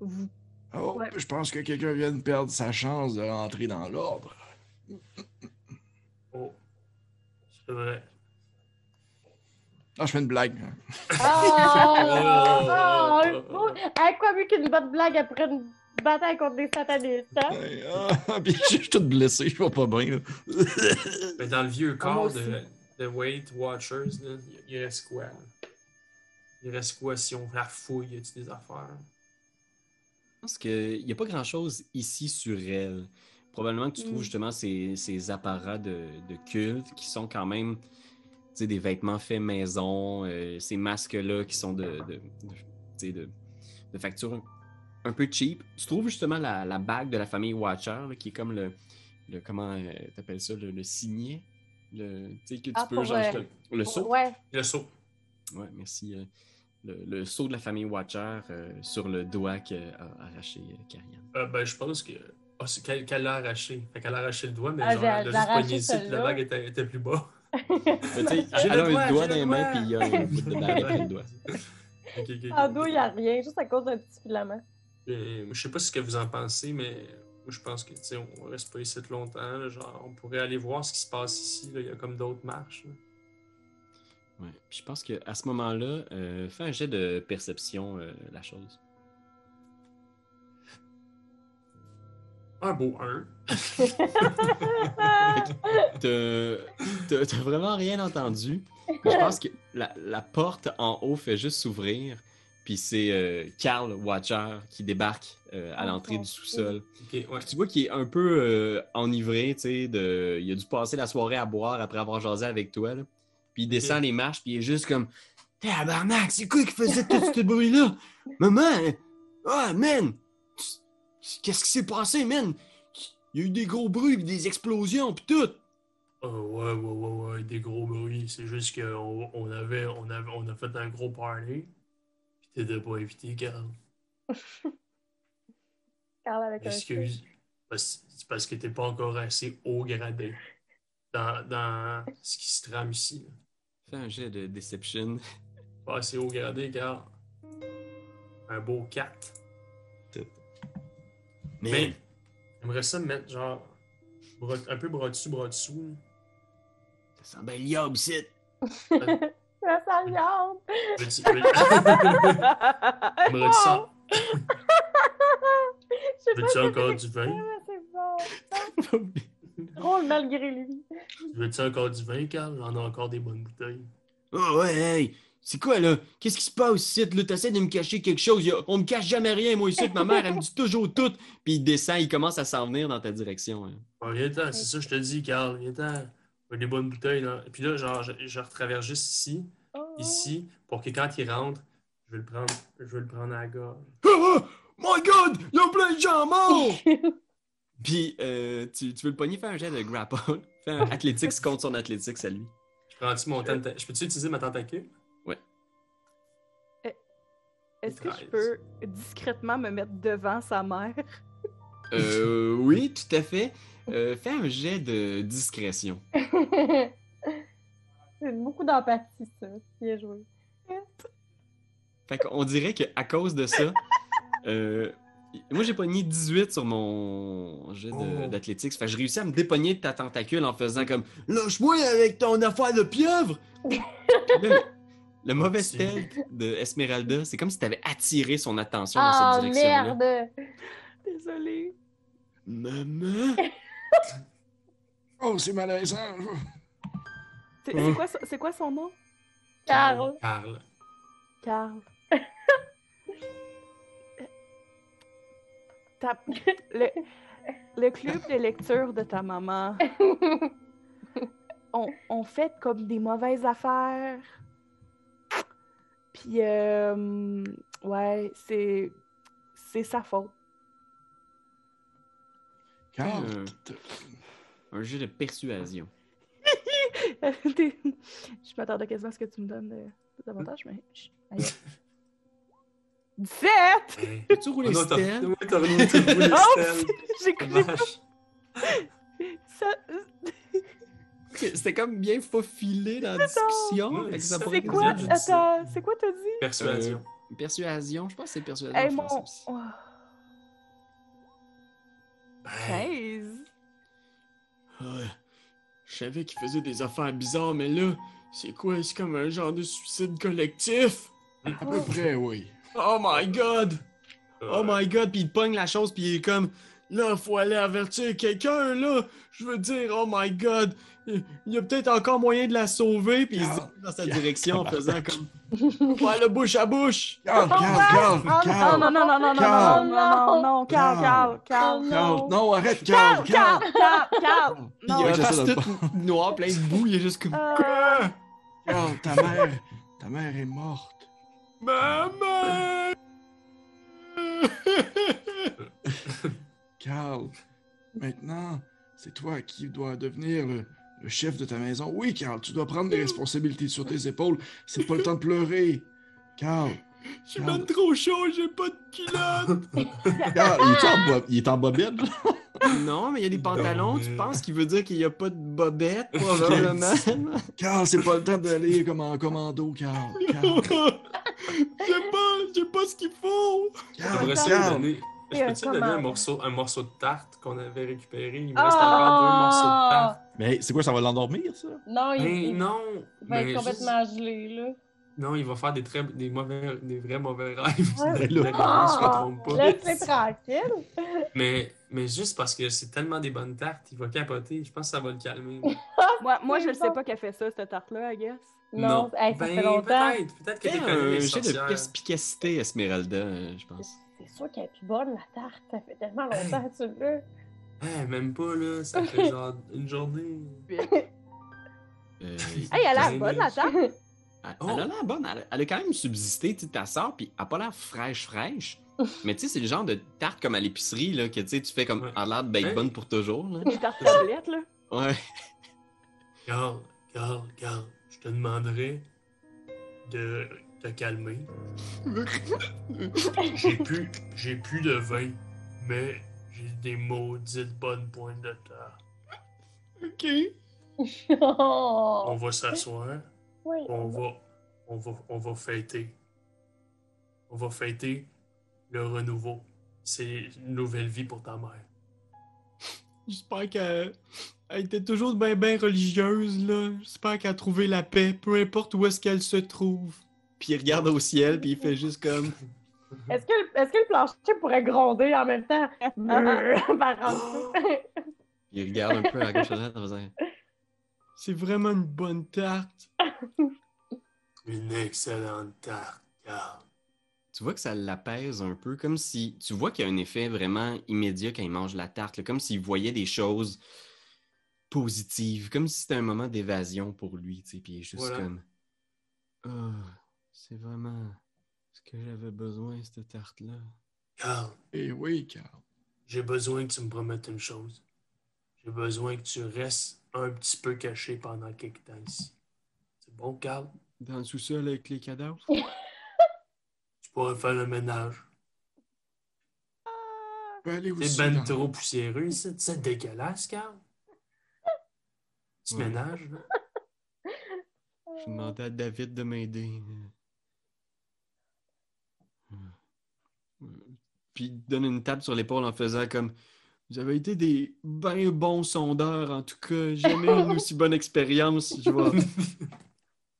Vous- Oh, Ouais. je pense que quelqu'un vient de perdre sa chance de rentrer dans l'ordre. Oh, c'est vrai. Ah, je fais une blague. Ah! (laughs) Oh! À quoi mieux qu'une bonne blague après une bataille contre des satanistes, hein? Ah, puis je suis tout blessé, je vois pas bien. là. (laughs) Mais dans le vieux Ah, corps de, de Weight Watchers, là, il, reste quoi? là? Il reste quoi si on la fouille? Y a-tu des affaires? Je pense qu'il n'y a pas grand-chose ici sur elle. Probablement que tu trouves Mm. justement ces, ces apparats de, de culte qui sont quand même des vêtements faits maison, euh, ces masques-là qui sont de, de, de, tu sais, de- de facture un, un peu cheap. Tu trouves justement la, la bague de la famille Watcher là, qui est comme le, le comment euh, t'appelles ça, le, le signet? Le, tu sais, que tu Ah, peux, pour, genre, euh, le seau. Ouais. Le saut. Ouais, merci. euh, le, le sceau de la famille Watcher euh, sur le doigt qu'a arraché Karian. Euh, ben, je pense que. C'est qu'elle qu'elle l'a arraché. Fait qu'elle a arraché le doigt, mais Ah, genre, elle a juste ici, puis la bague était, était plus bas. Mais tu sais, (laughs) J'ai elle le a doigt, un doigt dans le les mains, puis il y a un bout de bague après le doigt. En dos, il n'y a rien, juste à cause d'un petit filament. Euh, je sais pas ce que vous en pensez, mais moi, je pense que, tu sais, on reste pas ici longtemps. là, genre, on pourrait aller voir ce qui se passe ici. là. Il y a comme d'autres marches. là. Ouais. Puis je pense qu'à ce moment-là, euh, fais un jet de perception, euh, la chose. Un beau 1. (laughs) T'as vraiment rien entendu. Je pense que la, la porte en haut fait juste s'ouvrir, puis c'est euh, Carl Watcher qui débarque euh, à Oh, l'entrée du sous-sol. Ouais. Tu vois qu'il est un peu euh, enivré, tu sais, de... il a dû passer la soirée à boire après avoir jasé avec toi, là. Puis il descend les marches, puis il est juste comme « Tabarnak, c'est quoi qui faisait tout ce bruit-là? Maman! Ah, man! Qu'est-ce qui s'est passé, man? Il y a eu des gros bruits, puis des explosions, puis tout! Ah, ouais, ouais, ouais, ouais, des gros bruits. C'est juste qu'on on avait, on avait, on a fait un gros party. Puis t'étais pas invité, Carl. (laughs) Carl avec. Excuse. Parce- C'est parce que t'es pas encore assez haut gradé dans, dans ce qui se trame ici. là. Fais un jet de Deception. Pas assez haut gradé, Carl. Un beau 4. Mais j'aimerais ça me mettre genre un peu bras dessus, bras dessous. Ça sent bien l'iable, ici. (laughs) Ça sent veux- J'aimerais ça. Veux-tu encore du vin? c'est bon. Drôle malgré lui. Veux-tu encore du vin, Carl? J'en ai encore des bonnes bouteilles. Oh, ouais, hey! C'est quoi, là? Qu'est-ce qui se passe ici? Là, t'essaies de me cacher quelque chose. A- On me cache jamais rien, moi, ici. Ma mère, elle me dit toujours tout. Puis il descend, il commence à s'en venir dans ta direction. hein. Bon, viens-t'en, c'est ça que je te dis, Carl. Viens-t'en. Des bonnes bouteilles, là. Et puis là, genre, je, je retraverse juste ici, Oh. ici, pour que quand il rentre, je vais le prendre, je vais le prendre à la gorge. Oh, oh! My God! Il y a plein de gens morts! (laughs) Puis euh, tu, tu veux le pogner, faire un jet de grapple. Fais un athletics contre son athletics à lui. Je prends-tu mon? Je peux-tu utiliser ma tentacule? Est-ce que je peux discrètement me mettre devant sa mère? Euh, oui, tout à fait. Euh, fais un jet de discrétion. (laughs) c'est beaucoup d'empathie, ça. Bien joué. Fait qu'on dirait qu'à cause de ça, (laughs) euh, moi j'ai pogné 18 sur mon jet Oh. d'athlétics. Fait que je réussis à me dépogner de ta tentacule en faisant comme (laughs) Lâche-moi avec ton affaire de pieuvre! Là, le, mauvais stealth de Esmeralda, c'est comme si t'avais attiré son attention dans cette direction-là. merde! Désolée. Maman! (laughs) Oh, c'est malaisant. C'est c'est quoi, son- c'est quoi son nom? Carl. Carl. Carl. (laughs) Ta- le, le club de lecture de ta maman, (laughs) on, on fait comme des mauvaises affaires. Puis, euh, ouais, c'est, c'est sa faute. Carl, Euh. Un jeu de persuasion. (laughs) Je m'attendais quasiment à ce que tu me donnes euh, davantage, mais. je- aïe. 17! Hey. Peux-tu rouler Oh non, t'as Stel? ouais, t'as roulé Oh! Stel. J'ai Vache. ça- C'était comme bien faufilé dans la discussion. C'est quoi? Attends, c'est quoi t'as dit? Persuasion. Euh, Persuasion, je pense que c'est persuasion. Hey, mon. Oh, Hey. 15. Ouais. Je savais qu'il faisait des affaires bizarres, mais là, c'est quoi? C'est comme un genre de suicide collectif? à peu près, oui. Oh my god! Oh my god! Puis il pogne la chose, puis il est comme... Là, faut aller avertir quelqu'un, là! Je veux dire, oh my god! Il y a peut-être encore moyen de la sauver, puis il se dirige dans sa Carl, direction en faisant (laughs) comme... Ouais, le bouche à bouche! Carl, Carl, Carl, Oh, Carl, non, non, non, non, non, non, non, non, non, Carl, Carl, Carl. Oh Carl, non, arrête, Carl, Carl, Carl. Carl, Carl, Carl. Puis Non. il a la j'essaie face de toute (laughs) noire, plein de boue, il est juste comme... Euh, Carl, ta mère, ta mère est morte. Maman! (laughs) Carl, maintenant, c'est toi qui dois devenir le, le chef de ta maison. Oui, Carl, tu dois prendre des responsabilités sur tes épaules. C'est pas le temps de pleurer. Carl, J'ai même trop chaud, j'ai pas de culotte! (laughs) Carl, il est en, bo- il est en bobette, là? Non, mais il y a des pantalons, tu mais- penses qu'il veut dire qu'il n'y a pas de bobette, probablement? (laughs) Carl, c'est pas le temps d'aller comme en commando, Carl. Carl, (laughs) j'ai pas, j'ai pas ce qu'il faut! Carl. Je peux-tu lui donner un morceau, un morceau de tarte qu'on avait récupéré? Il me reste encore deux morceaux de tarte. Mais c'est quoi, ça va l'endormir, ça? Non, il, Mais il non! va être complètement gelé, là. Non, il va faire des, très, des, mauvais, des vrais mauvais rêves. Ouais. (laughs) Je me Ah, trompe pas. Tranquille. (laughs) Mais, mais juste parce que c'est tellement des bonnes tartes, il va capoter. Je pense que ça va le calmer. (laughs) Moi, moi, je ne sais pas qu'elle fait ça, cette tarte-là, I guess. Non, hey, ça ben, fait longtemps. Peut-être, peut-être que un jet de perspicacité, Esmeralda, euh, je pense. C'est sûr qu'elle est plus bonne, la tarte? Ça fait tellement longtemps que tu l'as. Eh, même pas, là. Ça (laughs) fait genre une journée. Euh, (laughs) Hey, elle a l'air bonne, la tarte. Elle, Oh. elle a l'air bonne. Elle, elle a quand même subsisté, tu sais, ta soeur, puis elle a pas l'air fraîche, fraîche. (laughs) Mais tu sais, c'est le genre de tarte comme à l'épicerie, là, que tu sais, tu fais comme, elle a l'air d'être Hein? bonne pour toujours, là. Une tarte tablette, là. Ouais. Carl, Carl, Carl, je te demanderais de te calmer. (laughs) J'ai plus, j'ai plus de vin, mais j'ai des maudites bonnes pointes de tarte. OK. On va s'asseoir, Oui. on va, on va, on va fêter. On va fêter le renouveau. C'est une nouvelle vie pour ta mère. J'espère qu'elle elle était toujours bien, bien religieuse, là. J'espère qu'elle a trouvé la paix, peu importe où est-ce qu'elle se trouve. Puis il regarde au ciel, puis il fait juste comme... (laughs) Est-ce que, le- est-ce que le plancher pourrait gronder en même temps? (laughs) Il regarde un peu à gauche à droite en faisant... C'est vraiment une bonne tarte. Une excellente tarte, Carl. Tu vois que ça l'apaise un peu, comme si... Tu vois qu'il y a un effet vraiment immédiat quand il mange la tarte, là, comme s'il voyait des choses positives, comme si c'était un moment d'évasion pour lui, tu sais, puis il est juste Voilà. comme... Ah, c'est vraiment ce que j'avais besoin, cette tarte-là. Carl, Eh oui, Carl. j'ai besoin que tu me promettes une chose. J'ai besoin que tu restes un petit peu caché pendant quelques temps ici. C'est bon, Carl? Dans le sous-sol avec les cadavres? (laughs) Tu pourrais faire le ménage. Je peux aller aussi C'est ben dans- trop poussiéreux ici. C'est dégueulasse, Carl? Tu Ouais. ménages, là? (laughs) Je demandais à David de m'aider. Puis il donne une tape sur l'épaule en faisant comme Vous avez été des bien bons sondeurs, en tout cas. Jamais (laughs) une aussi bonne expérience. Je vais,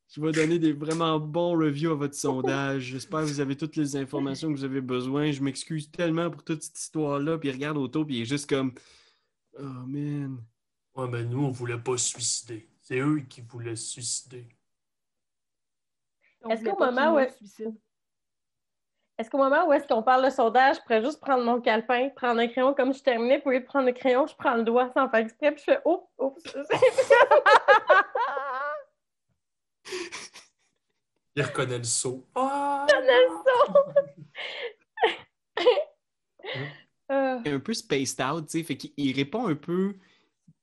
je vais donner des vraiment bons reviews à votre sondage. J'espère que vous avez toutes les informations que vous avez besoin. Je m'excuse tellement pour toute cette histoire-là. Puis il regarde autour, puis il est juste comme Oh man, Ouais, ben nous, on voulait pas se suicider. C'est eux qui voulaient se suicider. Est-ce qu'au moment où suicide? Est-ce qu'au moment où est-ce qu'on parle de sondage, je pourrais juste prendre mon calepin, prendre un crayon comme je terminais, puis au lieu de prendre le crayon, je prends le doigt sans faire exprès, puis je fais oh, oh. (laughs) Il reconnaît le saut. (laughs) Ah! Euh, un peu spaced out, tu sais, fait qu'il il répond un peu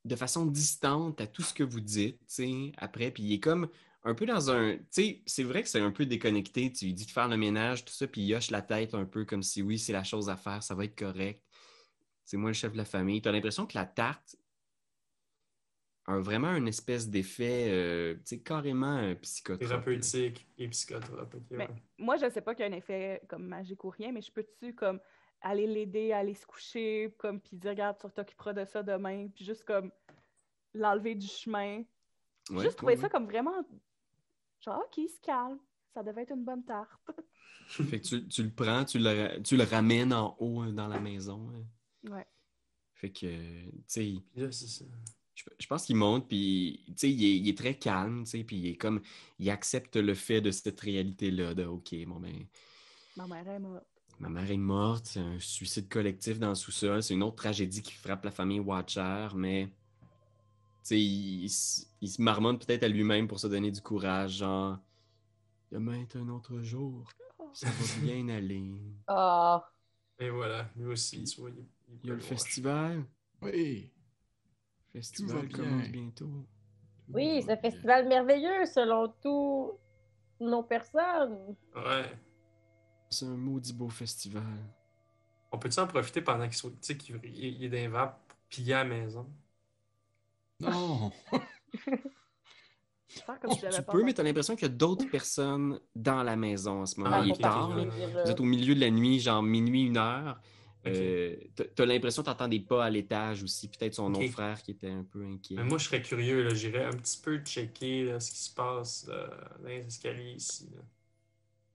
de façon distante à tout ce que vous dites, tu sais, après, puis il est comme un peu dans un, tu sais, c'est vrai que c'est un peu déconnecté, tu lui dis de faire le ménage, tout ça, puis il hoche la tête un peu comme si oui, c'est la chose à faire, ça va être correct. C'est moi le chef de la famille. Tu as l'impression que la tarte a vraiment une espèce d'effet, euh, tu sais, carrément euh, psychotrope. Thérapeutique et psychotrope. ouais. Moi, je sais pas qu'il y a un effet comme magique ou rien, mais je peux-tu comme aller l'aider, aller se coucher, comme puis dire regarde, tu t'occuperas de ça demain, puis juste comme l'enlever du chemin? Ouais, juste trouver ouais, ça comme vraiment genre ok, il se calme, ça devait être une bonne tarte. (laughs) Fait que tu, tu le prends, tu le, tu le ramènes en haut euh, dans la maison. hein. Ouais. Fait que, tu sais. Je, je pense qu'il monte, puis tu sais, il est, il est très calme, tu sais, puis il est comme, il accepte le fait de cette réalité-là, de OK, bon ben, Ma mère est morte. ma mère est morte, c'est un suicide collectif dans le sous-sol, c'est une autre tragédie qui frappe la famille Watcher, mais il, il se- il se marmonne peut-être à lui-même pour se donner du courage, genre, demain est un autre jour, ça va (laughs) bien aller. Ah, Et voilà, lui aussi, tu vois, il, il Il y a le festival, Oui. le va festival bien. commence bientôt. oui, ce festival merveilleux selon tous nos personnes. voir. Ouais. C'est un maudit beau festival. On peut-tu en profiter pendant qu'il il est les vapes pour piller à la maison? Non. Comme si (laughs) Tu peux, mais entendu. t'as l'impression qu'il y a d'autres personnes dans la maison en ce moment. Ah, Il ok, est tard. Vous êtes au milieu de la nuit, genre minuit, une heure. Ok. Euh, l'impression que t'entends des pas à l'étage aussi. Peut-être son Ok. autre frère qui était un peu inquiet. Mais moi, je serais curieux, là. J'irais un petit peu checker là, ce qui se passe là, dans les escaliers ici.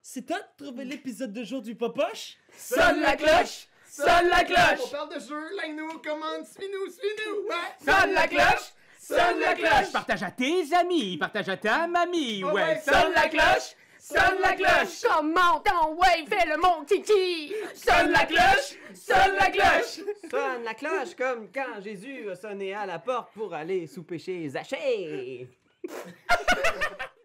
C'est toi de trouver l'épisode de jour du Popoche? Sonne la cloche! Sonne la On cloche! parle de jeu, like-nous, commande, suis-nous, suis-nous, ouais! Sonne la cloche! Sonne la cloche! Partage à tes amis, partage à ta mamie, Oh, ouais. Sonne la cloche! Sonne la cloche! Comment ton ouais, fais le mon titi! Sonne la cloche! Sonne la cloche! Sonne la cloche comme quand Jésus a sonné à la porte pour aller souper chez Zachée.